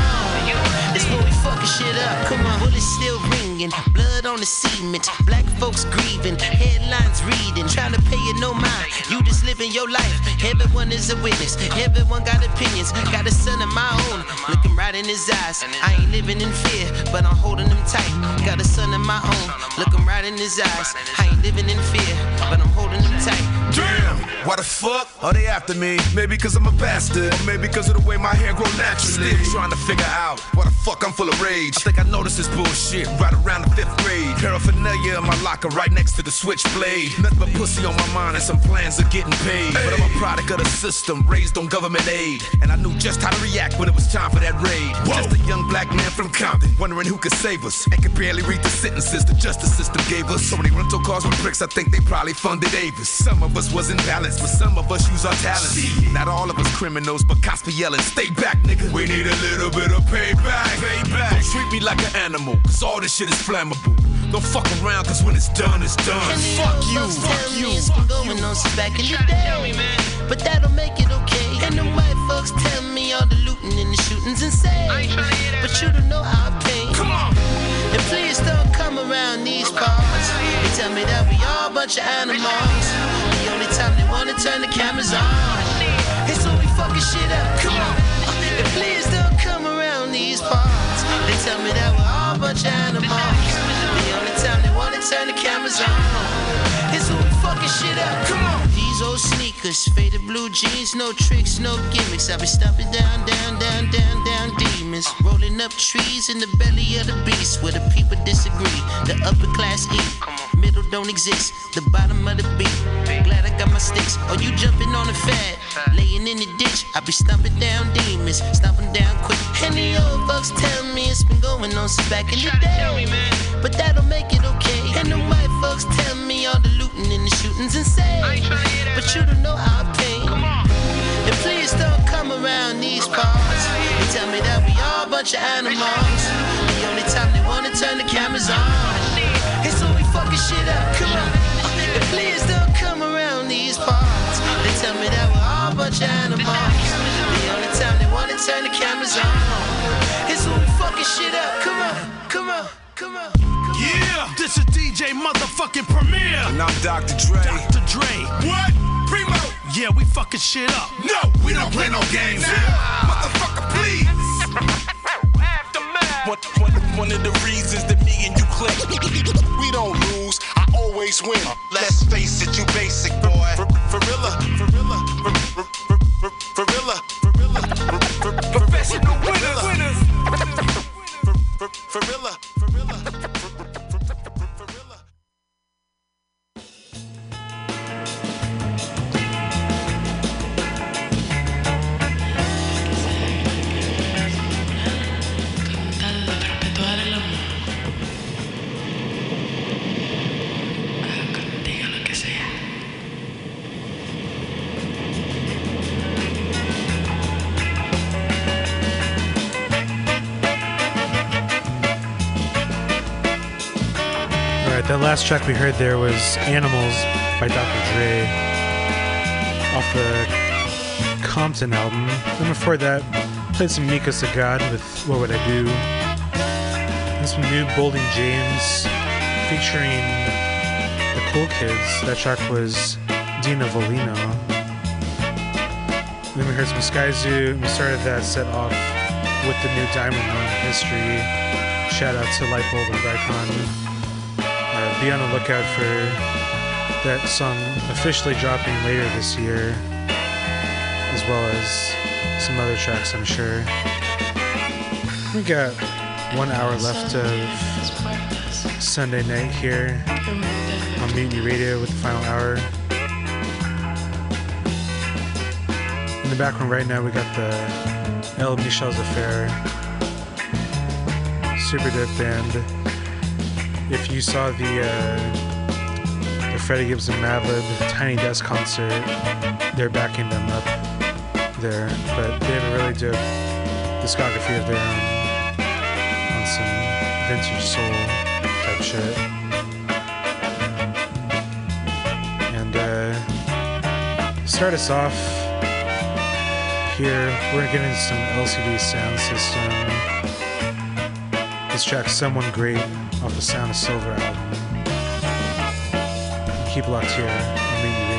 Everyone is a witness. Everyone got opinions. Got a son of my own, looking right in his eyes. I ain't living in fear, but I'm holding him tight. Got a son of my own, looking right in his eyes. I ain't living in fear, but I'm holding him tight. Damn, why the fuck are they after me? Maybe cause I'm a bastard, or maybe cause of the way my hair grow naturally. Still trying to figure out why the fuck I'm full of rage. I think I noticed this bullshit right around the fifth grade. Paraphernalia in my locker right next to the switchblade. Nothing but pussy on my mind and some plans of getting paid. But I'm a product of the system, raised on government aid. And I knew just how to react when it was time for that raid. Just a young black man from Compton, wondering who could save us. And could barely read the sentences the justice system gave us. So many rental cars with bricks, I think they probably funded Avis. Some of us was in balance, but some of us use our talents. Not all of us criminals, but cops be yelling, stay back, nigga. We need a little bit of payback. Payback. Don't treat me like an animal, cause all this shit is flammable. Don't fuck around, cause when it's done, it's done. Fuck you, fuck you. It's been going on since back in the day. But that'll make it okay. And the white folks tell me all the looting and the shootings insane. But you don't know how I pain. Come on. And please don't come around these parts. They tell me that we all a bunch of animals. Time they wanna turn the cameras on is when we fucking shit up. Come on. And please don't come around these parts. They tell me that we're all a bunch of animals. The only time they wanna turn the cameras on is when we fucking shit up. Come on. Sneakers, faded blue jeans, no tricks, no gimmicks. I be stomping down, down, down, down, down demons. Rolling up trees in the belly of the beast where the people disagree. The upper class eat, middle don't exist. The bottom of the beat. Glad I got my sticks. Or you jumping on the fad, laying in the ditch. I be stomping down demons, stomping down quick. And the old folks tell me it's been going on since back in the day. But that'll make it okay. And the white folks tell me all the looting and the shootings insane. But you don't know I pain. And please don't come around these parts. They tell me that we all a bunch of animals. The only time they wanna turn the cameras on is when we fucking shit up. Come on. And please don't come around these parts. They tell me that we're all a bunch of animals. The only time they wanna turn the cameras on is when we fucking shit up. Come on, come on, come on. Yeah, this is DJ motherfucking Premier. And I'm Dr. Dre. Dr. Dre. What? Primo. Yeah, we fucking shit up. No, we don't play no games here. Motherfucker, please. One, one, one of the reasons that me and you click, we don't lose, I always win. Uh, let's face it, you basic boy. For, for real, for real, for, for, for, for, for real, for for, for, professional winners. winners. For, for, for real, last track we heard there was Animals by Dr. Dre off the Compton album. And before that, played some Mika Sagad with What Would I Do? And some new Boldy James featuring the Cool Kids. That track was Dina Volino. Then we heard some Skyzoo. and We started that set off with the new Diamond Run history. Shout out to Lightbulb and Vicon. Be on the lookout for that song officially dropping later this year, as well as some other tracks, I'm sure. We got one hour left of Sunday night here on Mutiny Radio with the final hour. In the background right now, we got the El Michels Affair. Super dope band. If you saw the uh, the Freddie Gibbs and Madlib Tiny Desk concert, they're backing them up there. But they have a really dope discography of their own on some vintage soul type shit. And uh, start us off here, we're gonna get into some LCD Soundsystem. This track, Someone Great, off the Sound of Silver album. Keep locked here on Mutiny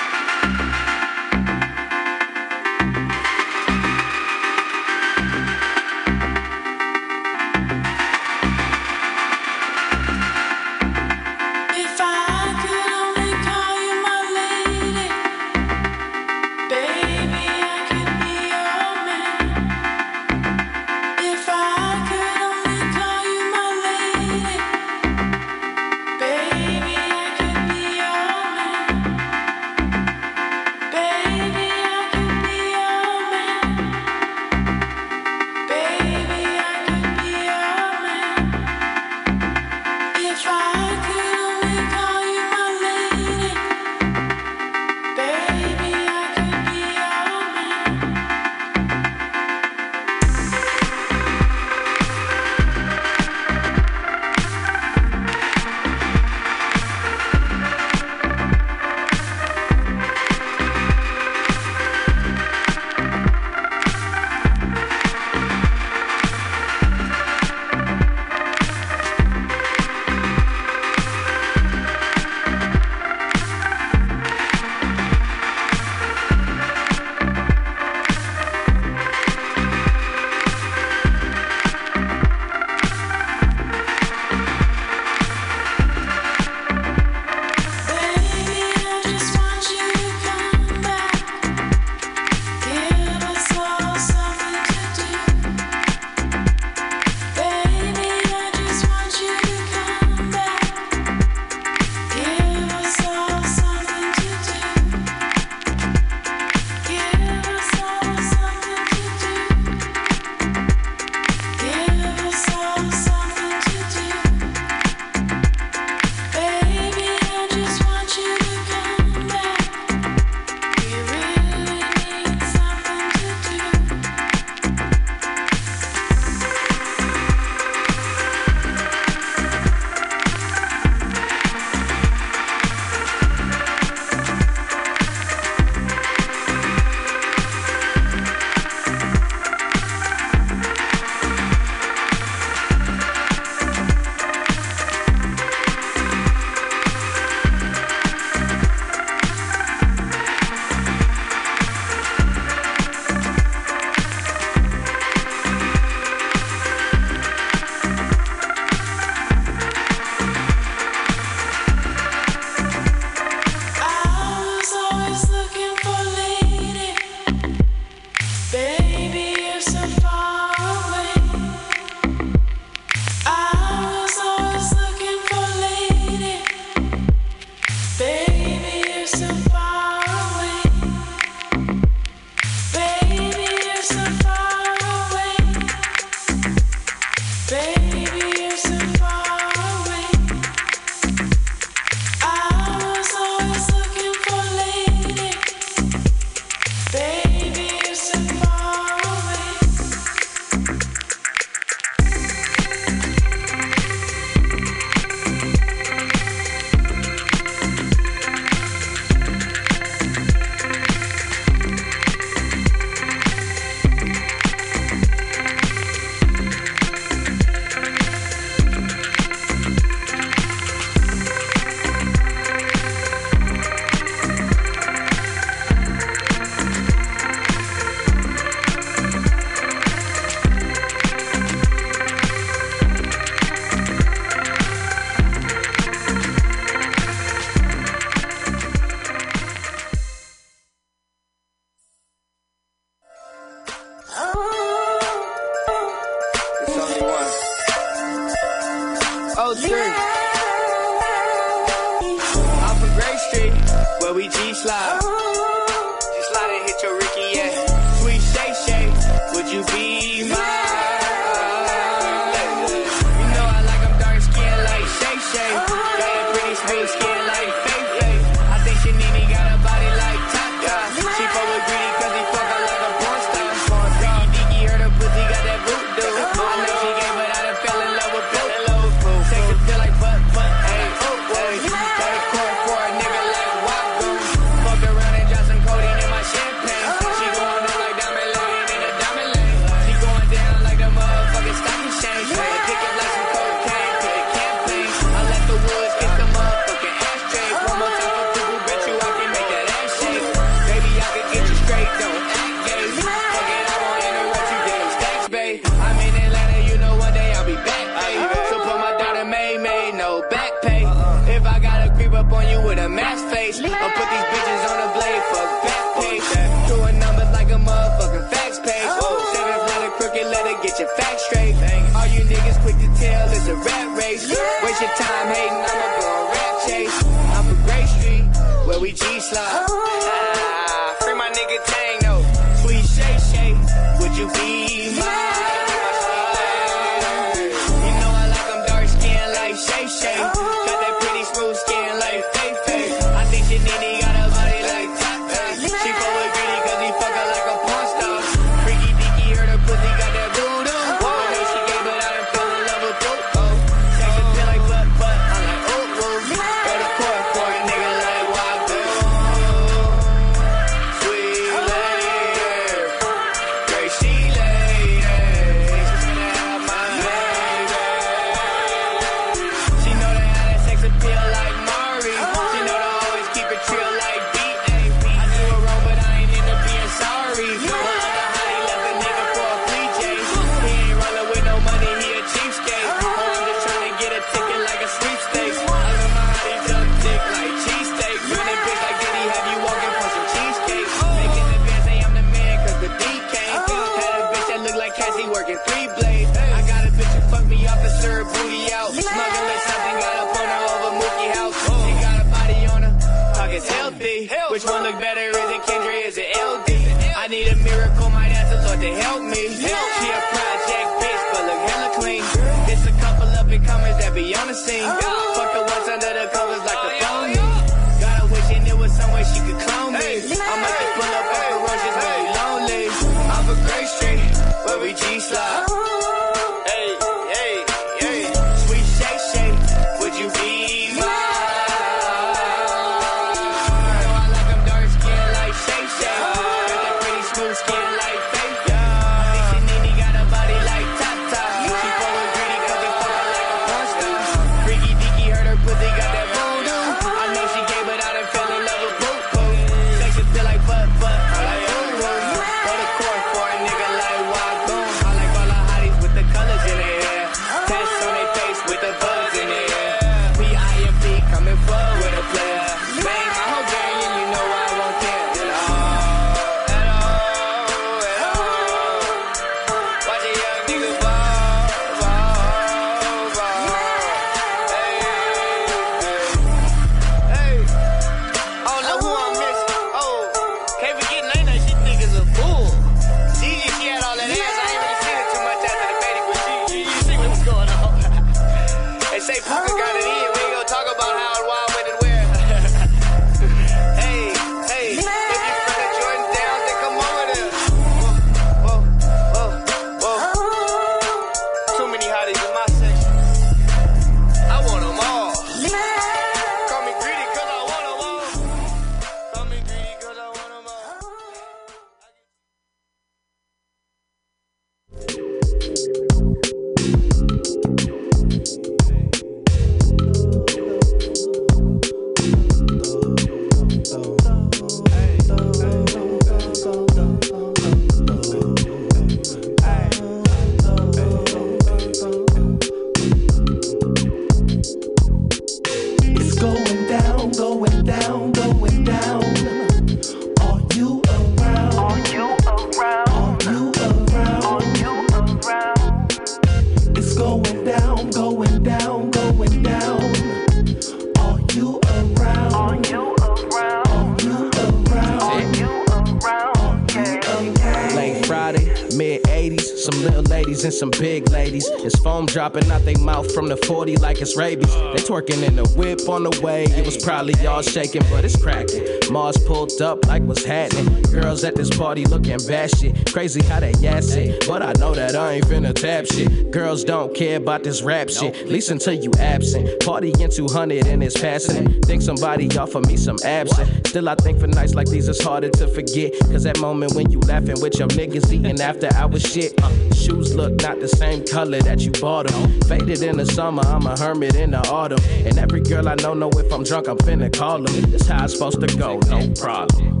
rabies. They twerking in the whip on the way. It was probably y'all shaking, but it's cracking. Mars pulled up like what's happening. Girls at this party looking bad shit. Crazy how they ass it, but I know that I ain't finna tap shit. Girls don't care about this rap shit, Listen until you absent. Party in 200 and it's passing. Think somebody offer me some absent. Still, I think for nights like these it's harder to forget. Cause that moment when you laughing with your niggas eating after hours shit. Uh, shoes look not the same color that you bought them. Faded in the summer, I'm a hermit in the autumn. And every girl I know know if I'm drunk, I'm finna call them. This how it's supposed to go, no problem.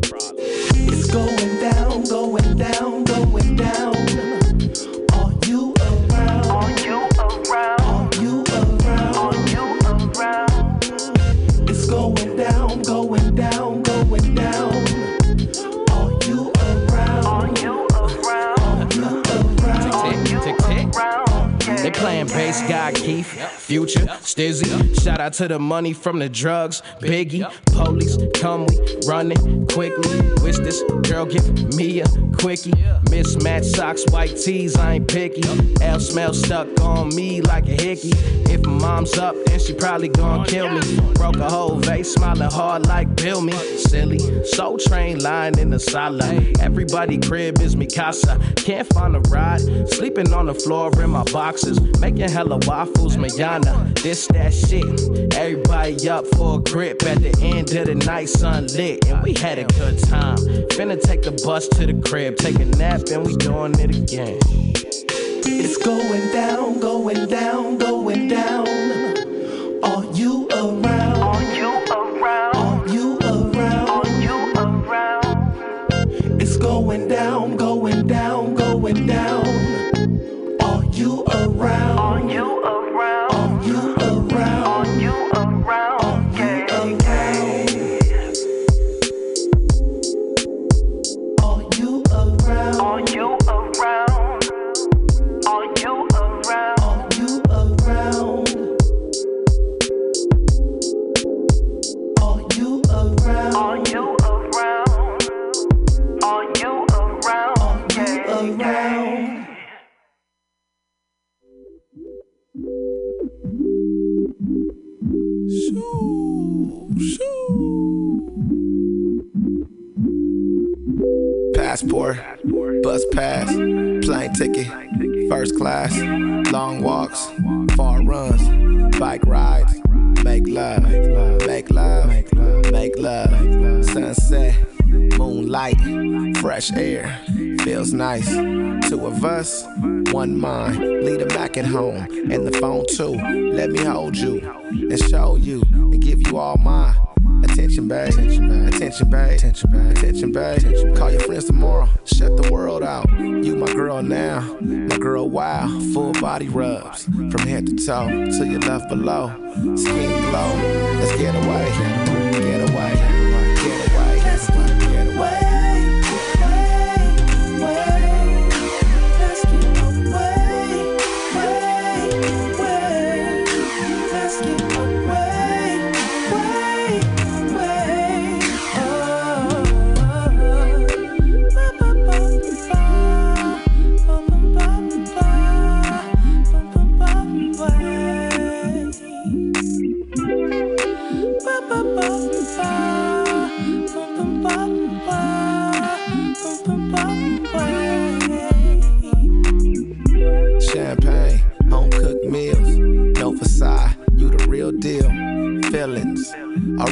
It's going down, going down, going down. Future, Stizzy. Shout out to the money from the drugs. Biggie, police, come we running quickly. Wish this girl give me a quickie. Mismatched socks, white tees, I ain't picky. L smell stuck on me like a hickey. If my mom's up, then she probably gon' oh, kill me. Broke a whole vase, smiling hard like Bill me. Silly, soul train lying in the sala. Everybody crib is me casa. Can't find a ride, sleeping on the floor in my boxes. Making hella waffles, Mayana. This that shit. Everybody up for a grip at the end of the night, sun lit, and we had a good time. Finna take the bus to the crib, take a nap, and we doing it again. It's going down, going down, Passport, bus pass, plane ticket, first class, long walks, far runs, bike rides, make love, make love, make love, sunset, moonlight, fresh air, feels nice. Two of us, one mind, leave the Mac at home and the phone too. Let me hold you and show you and give you all my attention, babe. Attention, babe. Attention, babe. Attention, babe. Attention. Call your friends tomorrow. Shut the world out. You my girl now, my girl wow. Full body rubs from head to toe to your left below. Skin glow. Let's. Get away.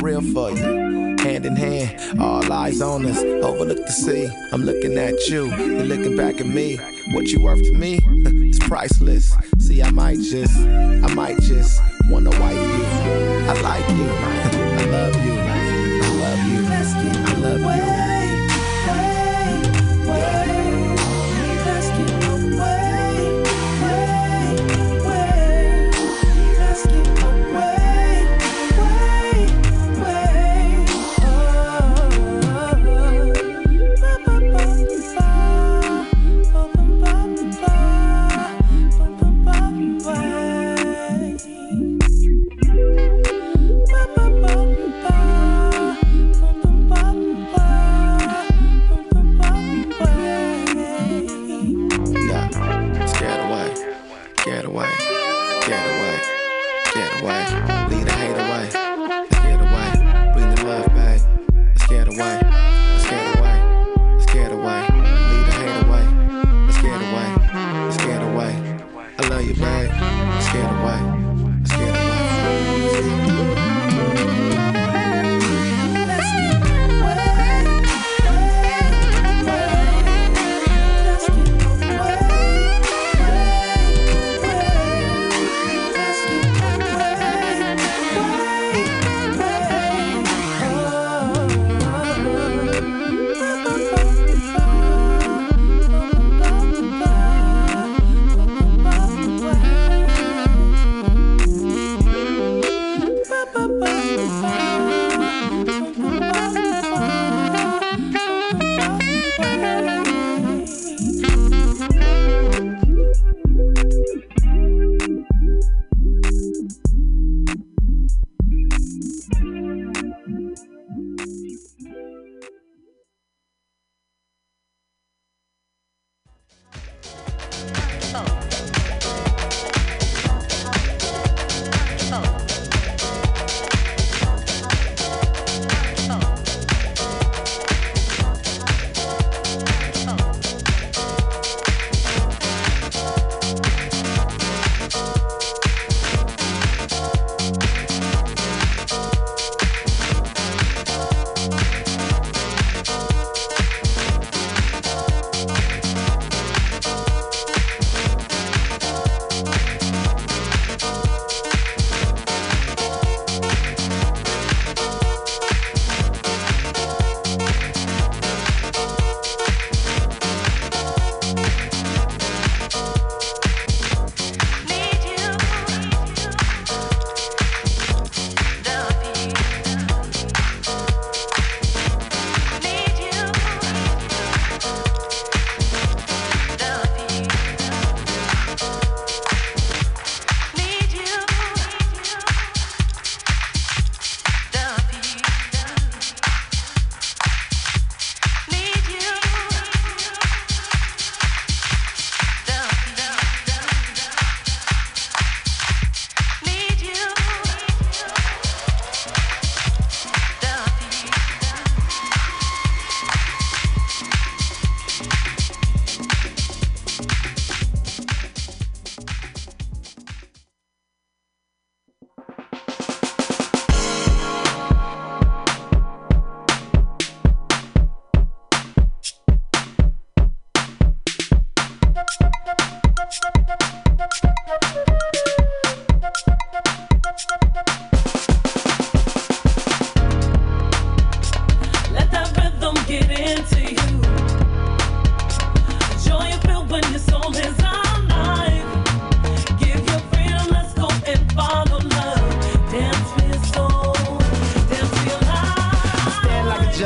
Real for you. Hand in hand, all eyes on us. Overlook the sea. I'm looking at you. You're looking back at me. What you worth to me? it's priceless. See, I might just, I might just wanna wipe you. I like you.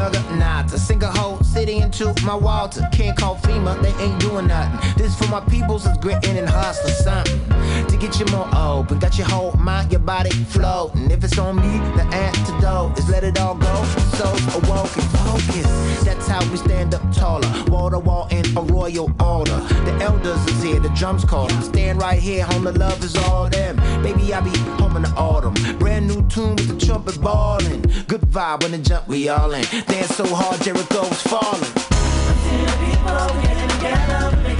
Stand into my Walter. Can't call FEMA, they ain't doing nothing. This for my peoples is gritting and hustling something to get you more open. Got your whole mind, your body floating. If it's on me, the antidote is let it all go. So awoken, focus. That's how we stand up taller. Wall to wall in a royal order. The elders is here, the drums call. Stand right here, home the love is all them. Baby, I be home in the autumn. Brand new tune with the trumpet ballin'. Good vibe when the jump we all in. Dance so hard, Jericho's falling. Getting together, making it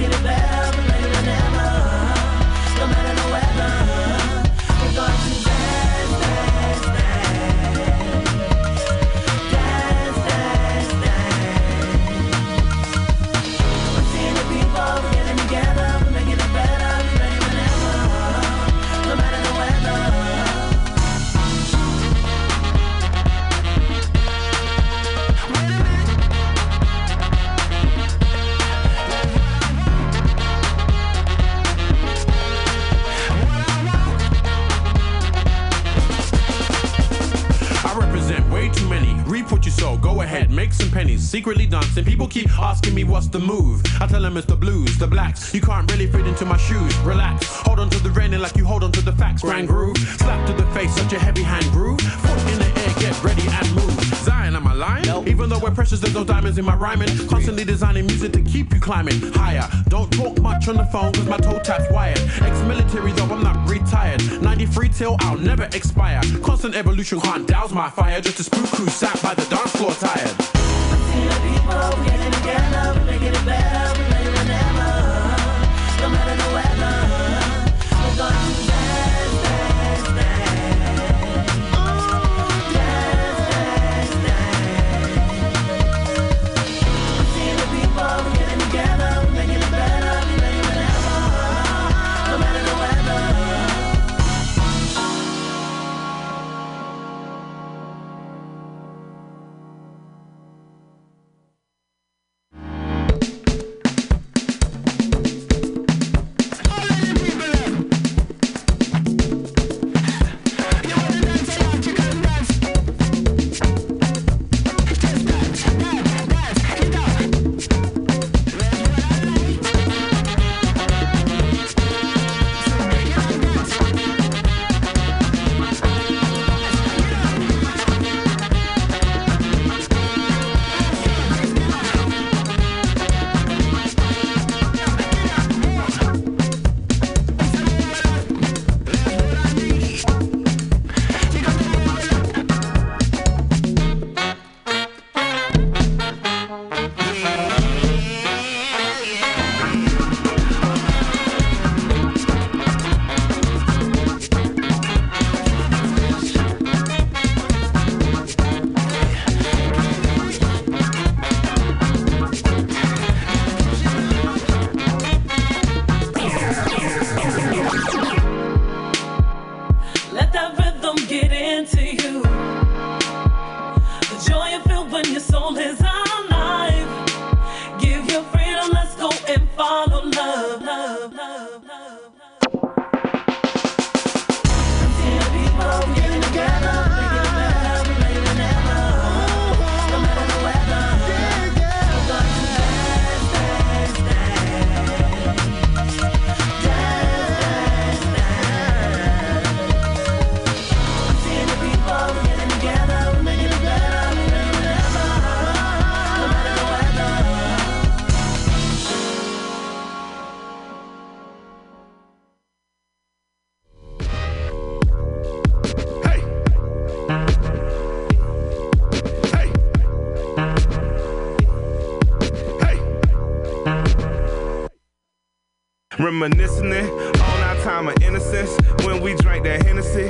pennies, secretly dancing. People keep asking me what's the move. I tell them it's the blues, the blacks. You can't really fit into my shoes. Relax, hold on to the railing like you hold on to the facts. Grand groove, slap to the face, such a heavy hand groove. Foot in the air, get ready and move. Zion, am I lying? Even though we're precious, there's no diamonds in my rhyming. Constantly designing music to keep you climbing higher. Don't talk much on the phone, cause my toe tap's wired. Ex-military though, I'm not retired. 93 till I'll never expire. Constant evolution can't douse my fire. Just a spook crew sat by the dance floor tired. Let Reminiscing on our time of innocence when we drank that Hennessy.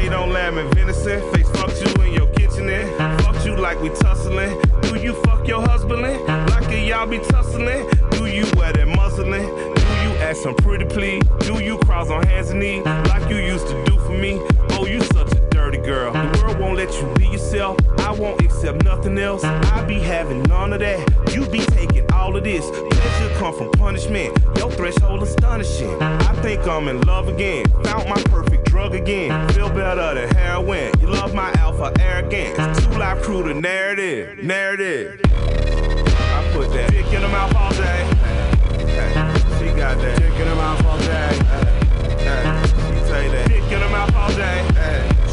Ate on lamb and venison. Face fucked you in your kitchen. and Fucked you like we tussling. Do you fuck your husband? Like a y'all be tussling? Do you wear that muslin? Do you ask some pretty please? Do you cross on hands and knees like you used to do for me? Oh, you such a dirty girl. The world won't let you be yourself. I won't accept nothing else. I be having none of that. You be taking all of this. Pleasure come from punishment. Your threshold astonishing. I think I'm in love again. Found my perfect drug again. Feel better than heroin. You love my alpha arrogance. Two life crew the narrative. Narrative. I put that dick in her mouth all day. She got that dick in her mouth all day. She say that dick in her mouth all day.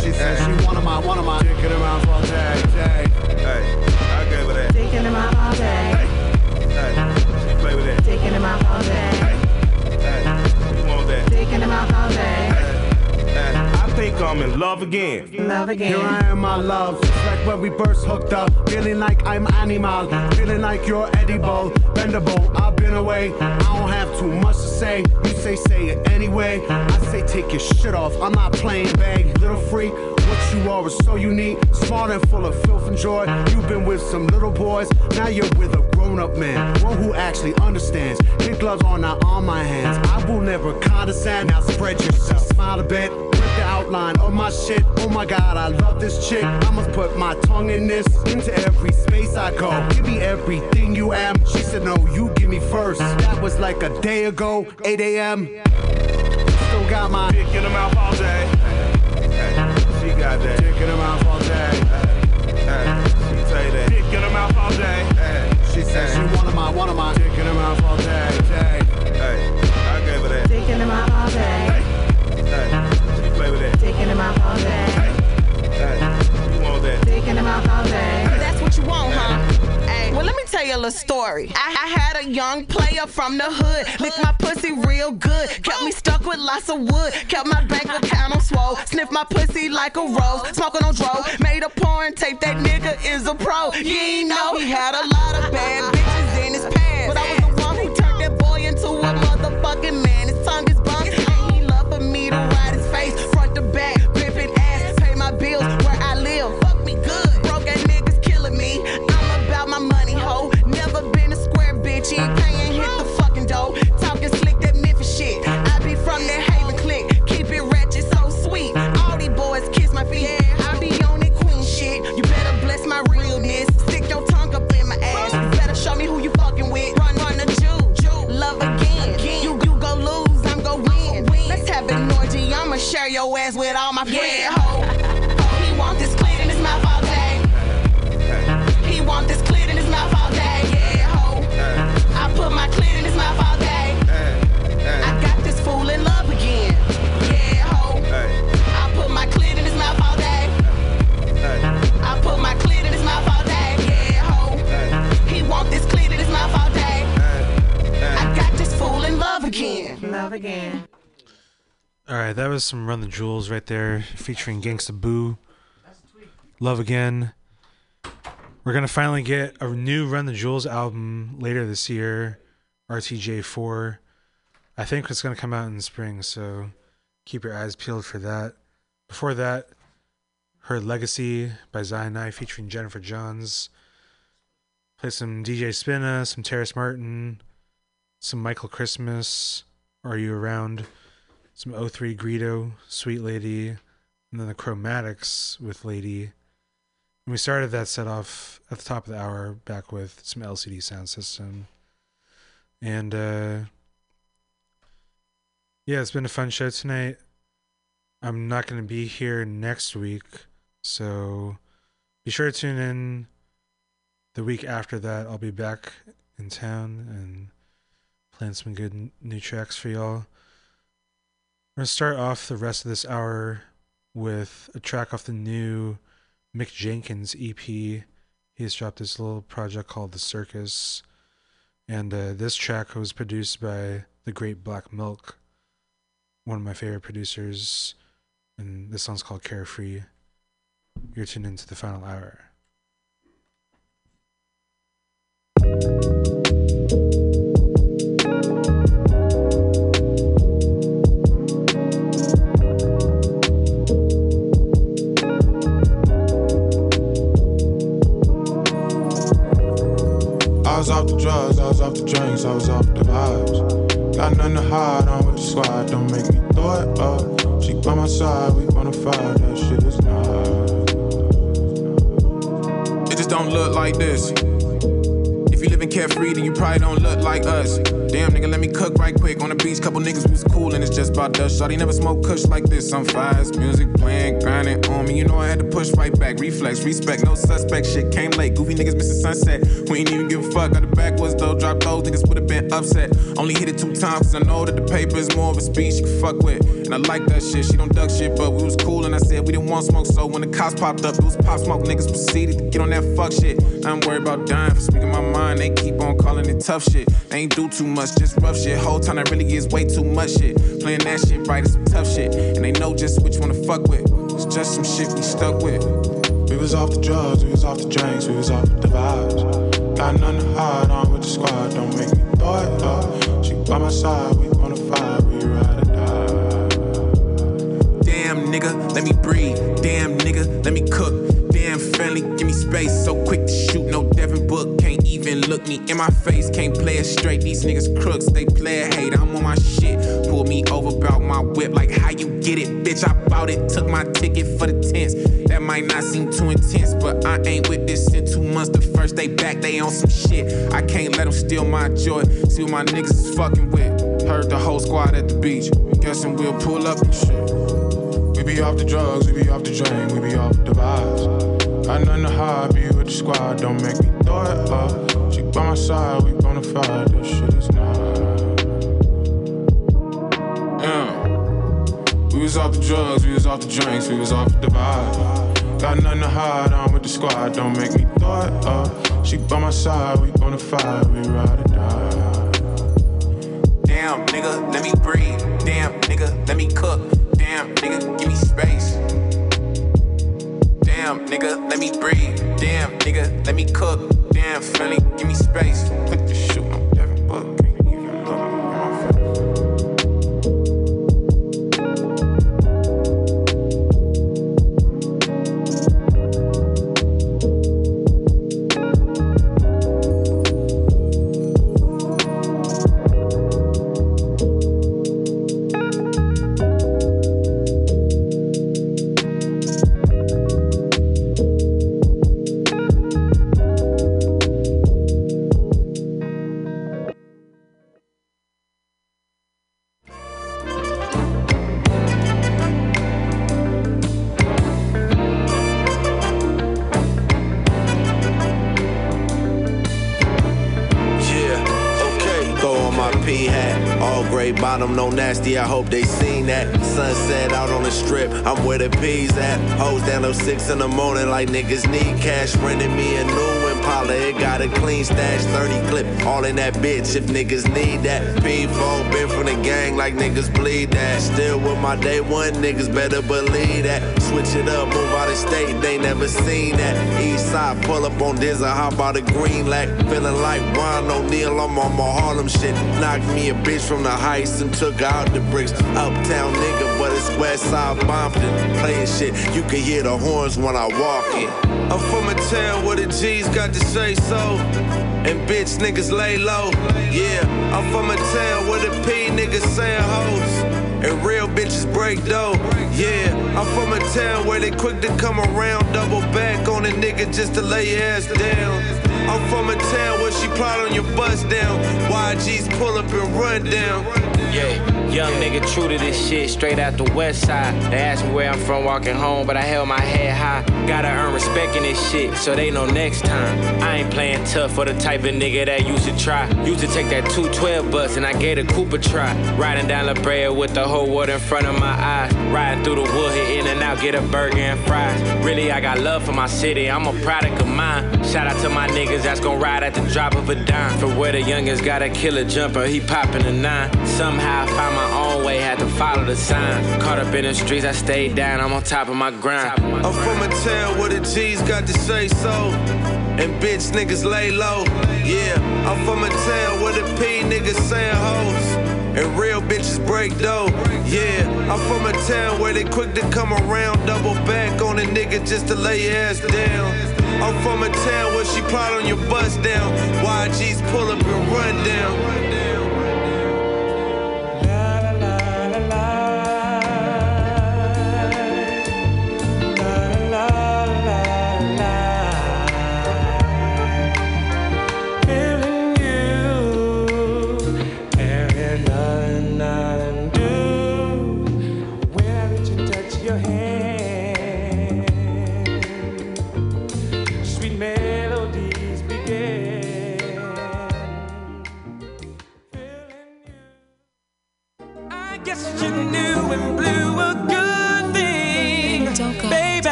She said she one of my one of my dick in her mouth all day. Hey, I gave her that. Dick in the mouth that? Dick in the mouth all day. Hey, I think I'm in love again. Love again. Here I am, my love. Just like when we first hooked up. Feeling like I'm animal. Feeling like you're edible. Bendable. I've been away. I don't have too much to say. You say, say it anyway. I say, take your shit off. I'm not playing bag. Little freak. What you are is so unique. Smart and full of filth and joy. You've been with some little boys. Now you're with a grown up man. One who actually understands. Kid gloves are not on my hands. I will never condescend. Now spread yourself. Smile a bit. Rip the outline of my shit. Oh my god, I love this chick. I must put my tongue in this. Into every space I go. Give me everything you am. She said, No, you give me first. That was like a day ago, 8 a.m. Still got my dick in her mouth all day. She got that dick in her mouth all day. She say that dick in her mouth all day. She said she one of my, one of my. Taking him out all day, day. Hey, I gave her that. Taking him out all day. Hey, hey, play with that. Taking him out all day. Hey, hey, you want that? Taking him out all day. That's what you want, huh? Tell you a little story. I, I had a young player from the hood, licked my pussy real good, kept me stuck with lots of wood, kept my bank account on swole, sniffed my pussy like a rose, smoking on dro, made a porn tape. That nigga is a pro. You ain't know he had a lot of bad bitches in his past, but I was the one who turned that boy into a motherfucking man. His tongue is bunk, and he love for me to ride his face. Front to back, bitch. Ain't hit the fucking dough. Talking slick that Memphis shit. I be from that Haven clique. Keep it ratchet, so sweet. All these boys kiss my feet. I be on that queen shit. You better bless my realness. Stick your tongue up in my ass. You better show me who you fucking with. Run, run the Jew. Love again. You, you go lose, I'm go win. Let's have an orgy. I'ma share your ass with all my friends. Ho. Love again. All right, that was some Run the Jewels right there, featuring Gangsta Boo. Love again. We're gonna finally get a new Run the Jewels album later this year, RTJ4. I think it's gonna come out in spring, so keep your eyes peeled for that. Before that, Her Legacy by Zion I featuring Jennifer Johns. Play some DJ Spinna, some Terrace Martin, some Michael Christmas. Are You Around? Some 03 Greedo, Sweet Lady, and then the Chromatics with Lady. And we started that set off at the top of the hour back with some LCD Soundsystem. And uh yeah, it's been a fun show tonight. I'm not going to be here next week, so be sure to tune in the week after that. I'll be back in town and playing some good new tracks for y'all. We're to start off the rest of this hour with a track off the new Mick Jenkins EP. He has dropped this little project called The Circus. And uh, this track was produced by The Great Black Milk, one of my favorite producers. And this song's called Carefree. You're tuned into the final hour. Was off the drugs, I was off the drinks, I was off the vibes. Got nothing to hide on with the squad, don't make me throw it up. She by my side, we wanna fight, that shit is not. It just don't look like this. If you living carefree, then you probably don't look like us. Damn, nigga, let me cook right quick. On the beach, couple niggas was cool, and it's just about dust. Shawty never smoke kush like this. I'm fast, music playing, grinding on me. You know I had to push right back. Reflex, respect, no suspect. Shit came late. Goofy niggas missing sunset. We ain't even give a fuck. Got the backwards though. Drop those niggas would have been upset. Only hit it two times, cause I know that the paper is more of a speech you can fuck with. I like that shit. She don't duck shit, but we was cool, and I said we didn't want smoke. So when the cops popped up, it was pop smoke. Niggas proceeded to get on that fuck shit. I'm worried about dying for speaking my mind. They keep on calling it tough shit. They ain't do too much, just rough shit. Whole time that really is way too much shit. Playing that shit right is some tough shit. And they know just which one to fuck with. It's just some shit we stuck with. We was off the drugs, we was off the drinks, we was off the vibes. Got nothing to hide on with the squad, don't make me throw it up. She by my side, we wanna fire, we ride nigga, let me breathe. Damn nigga, let me cook. Damn friendly, give me space. So quick to shoot, no Devin Book. Can't even look me in my face. Can't play it straight. These niggas crooks, they play a hate. I'm on my shit. Pull me over, bout my whip. Like how you get it, bitch? I bought it. Took my ticket for the tents. That might not seem too intense, but I ain't with this in two months. The first day back, they on some shit. I can't let them steal my joy. See what my niggas is fucking with. Heard the whole squad at the beach. Guessing we'll pull up and shit. We be off the drugs, we be off the drink, we be off the vibes. Got nothing to hide, be with the squad, don't make me throw it up. She by my side, we bona fide, that shit is not. Yeah. We was off the drugs, we was off the drinks, we was off the vibe. Got nothing to hide, I'm with the squad, don't make me throw it up. She by my side, we on the fire, we ride or die. Damn, nigga, let me breathe. Damn, nigga, let me cook. Damn, nigga, give me space. Damn, nigga, let me breathe. Damn, nigga, let me cook. Damn, Philly, give me space. Put the shoe nasty. I hope they seen that. Sunset out on the strip. I'm where the P's at. Hoes down till six in the morning like niggas need cash. Rented me a new Impala. It got a clean stash. 30 clip. All in that bitch if niggas need that. P4 been from the gang like niggas bleed that. Still with my day one niggas better believe that. Switch it up, move out of state. They never seen that. East side pull up on Dizza. hop out a green lack? Feeling like Ron O'Neal. I'm on my Harlem shit. Knocked me a bitch from the heights and took out the bricks. Uptown nigga, but it's West Side Bompton. Playing shit, you can hear the horns when I walk in. I'm from a town where the G's got to say so. And bitch niggas lay low. Yeah, I'm from a town where the P niggas saying hoes. And real bitches break dough. Yeah, I'm from a town where they quick to come around, double back on a nigga just to lay your ass down. I'm from a town where she plot on your bust down. YGs pull up and run down. Yeah, young nigga true to this shit, straight out the west side. They asked me where I'm from walking home, but I held my head high. Gotta earn respect in this shit, so they know next time. I ain't playing tough for the type of nigga that used to try. Used to take that 212 bus and I gave a Cooper try. Riding down La Brea with the whole world in front of my eyes. Riding through the wood, hit in and out, get a burger and fries. Really, I got love for my city, I'm a product of mine. Shout out to my niggas that's gon' ride at the drop of a dime. For where the youngest got a killer jumper, he popping a nine. Somehow I found my own way, had to follow the signs. Caught up in the streets, I stayed down, I'm on top of my grind. I'm from a town where the G's got to say so. And bitch niggas lay low. Yeah, I'm from a town where the P niggas saying hoes. And real bitches break dough. Yeah, I'm from a town where they quick to come around, double back on a nigga just to lay your ass down. I'm from a town where she plot on your bust down. YGs pull up and run down.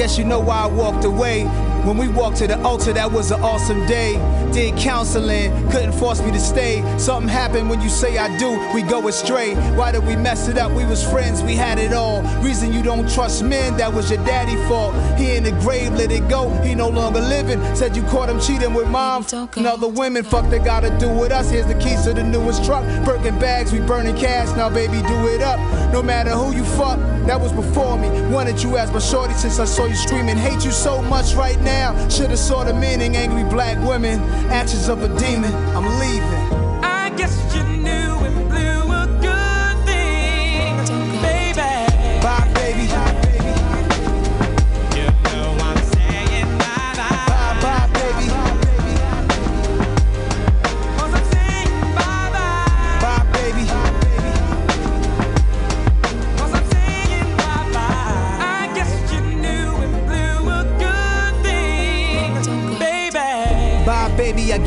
Guess you know why I walked away. When we walked to the altar, that was an awesome day. Did counseling, couldn't force me to stay. Something happened when you say I do, we go astray. Why did we mess it up? We was friends, we had it all. Reason you don't trust men, that was your daddy fault. He in the grave, let it go, he no longer living. Said you caught him cheating with mom and other women. Fuck they gotta do with us. Here's the keys to the newest truck. Birkin bags, we burning cash, now baby do it up. No matter who you fuck, that was before me. Wanted you as my shorty since I saw you screaming. Hate you so much right now. Should've saw the meaning. Angry black women, actions of a demon. I'm leaving. I guess you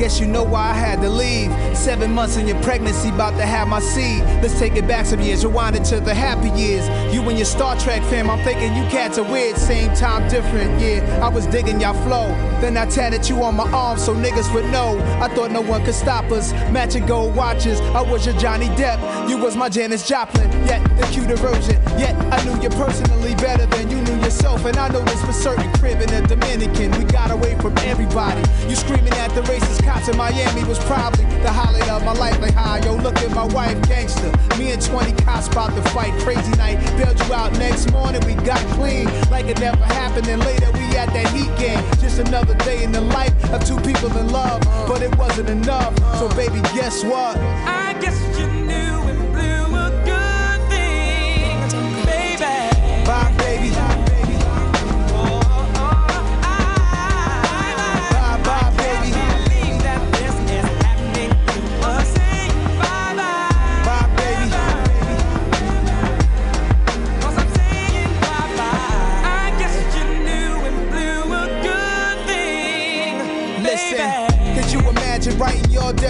guess you know why I had to leave. Seven months in your pregnancy, about to have my seed. Let's take it back some years, rewind it to the happy years. You and your Star Trek fam, I'm thinking you cats are weird, same time different. Yeah, I was digging y'all flow. Then I tatted you on my arm so niggas would know. I thought no one could stop us. Matching gold watches, I was your Johnny Depp. You was my Janis Joplin, yet the cute version. Yet I knew you personally better than you knew yourself. And I know this for certain crib in the Dominican. We got away from everybody. You screaming at the racist cops in Miami was probably the highlight of my life. Like, hi, yo, look at my wife, gangster. Me and 20 cops about to fight. Crazy night, bailed you out next morning. We got clean like it never happened. And later we had that heat game. Just another day in the life of two people in love. But it wasn't enough. So, baby, guess what? I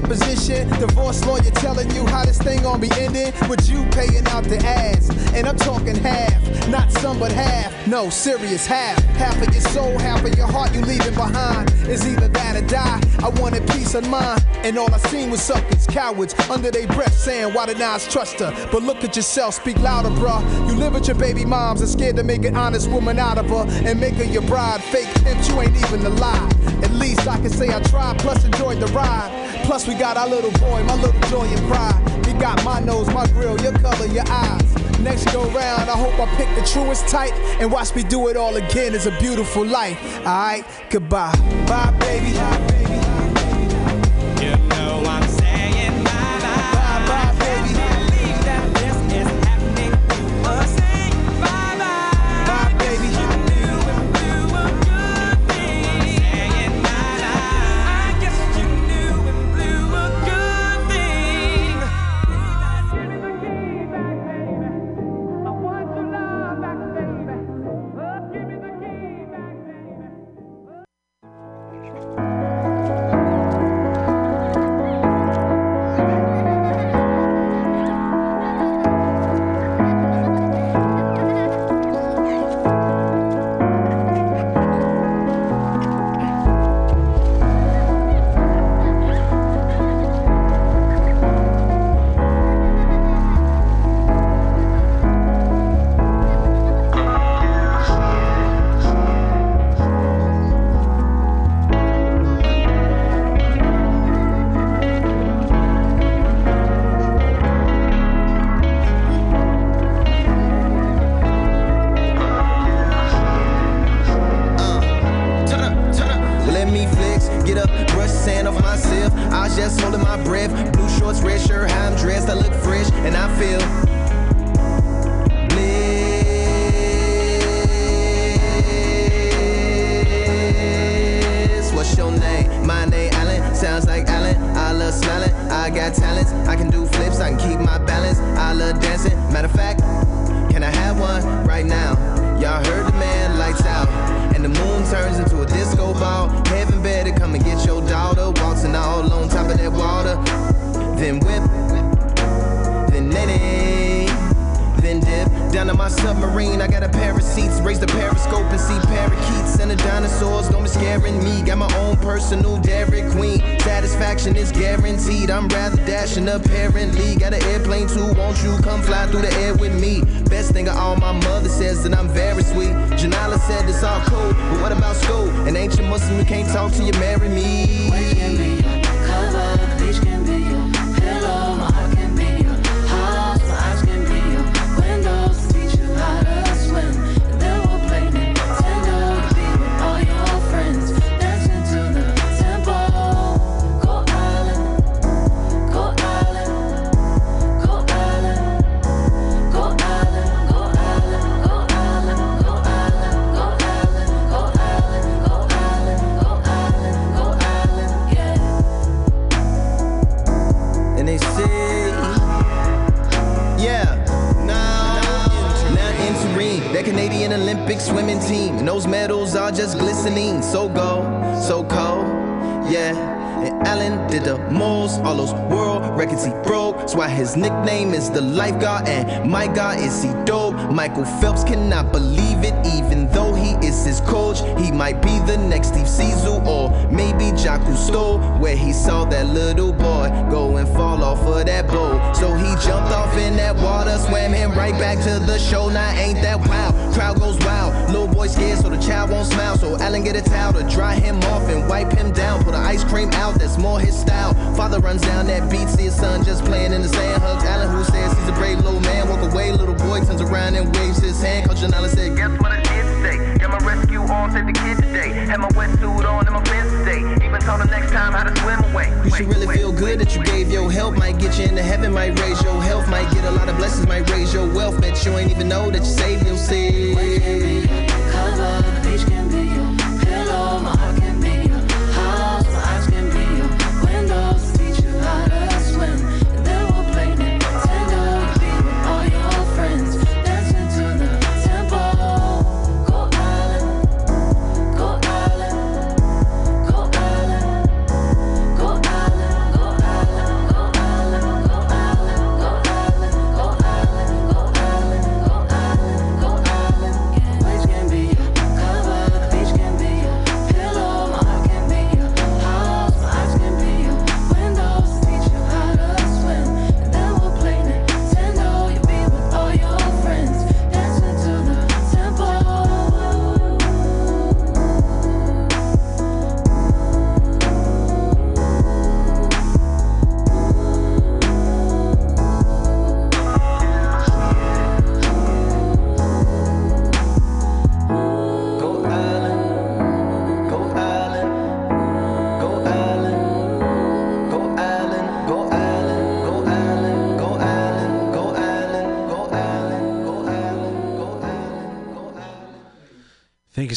your deposition? Divorce lawyer telling you how this thing gonna be ending with you paying out the ads. And I'm talking half, not some but half. No, serious half. Half of your soul, half of your heart you leaving behind. It's either that or die. I wanted peace of mind. And all I seen was suckers, cowards, under their breath saying, Why did I trust her? But look at yourself, speak louder, bruh. You live with your baby moms and scared to make an honest woman out of her and make her your bride. Fake pimp, you ain't even alive. At least I can say I tried, plus enjoyed the ride. Plus we got our little boy, my little joy and pride. You got my nose, my grill, your color, your eyes. Next go round, I hope I pick the truest type and watch me do it all again. It's a beautiful life. Alright, goodbye. Bye, baby. You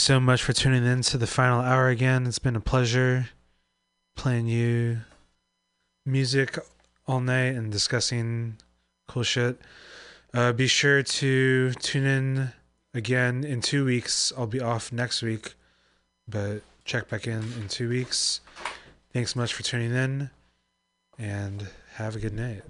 so much for tuning in to the final hour again. It's been a pleasure playing you music all night and discussing cool shit. Uh, be sure to tune in again in two weeks. I'll be off next week, but check back in in two weeks. Thanks much for tuning in and have a good night.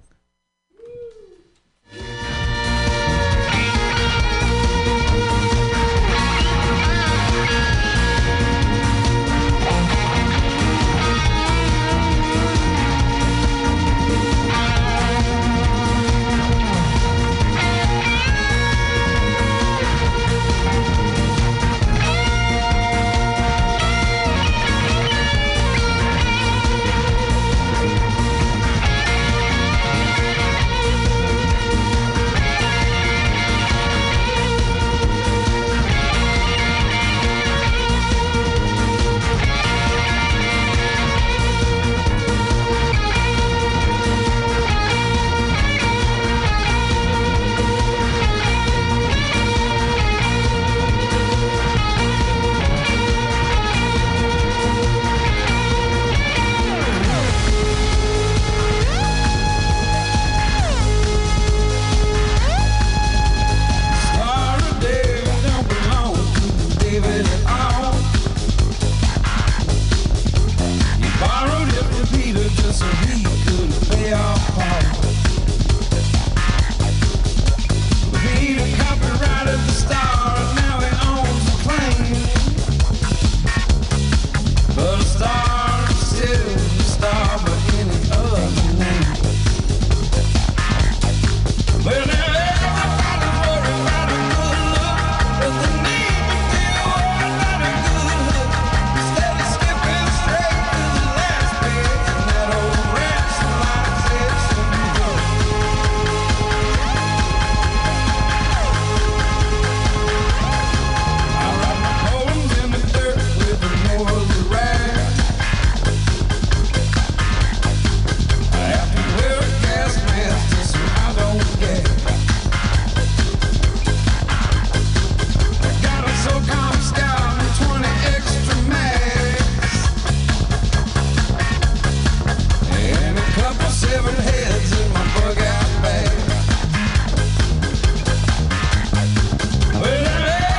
accessories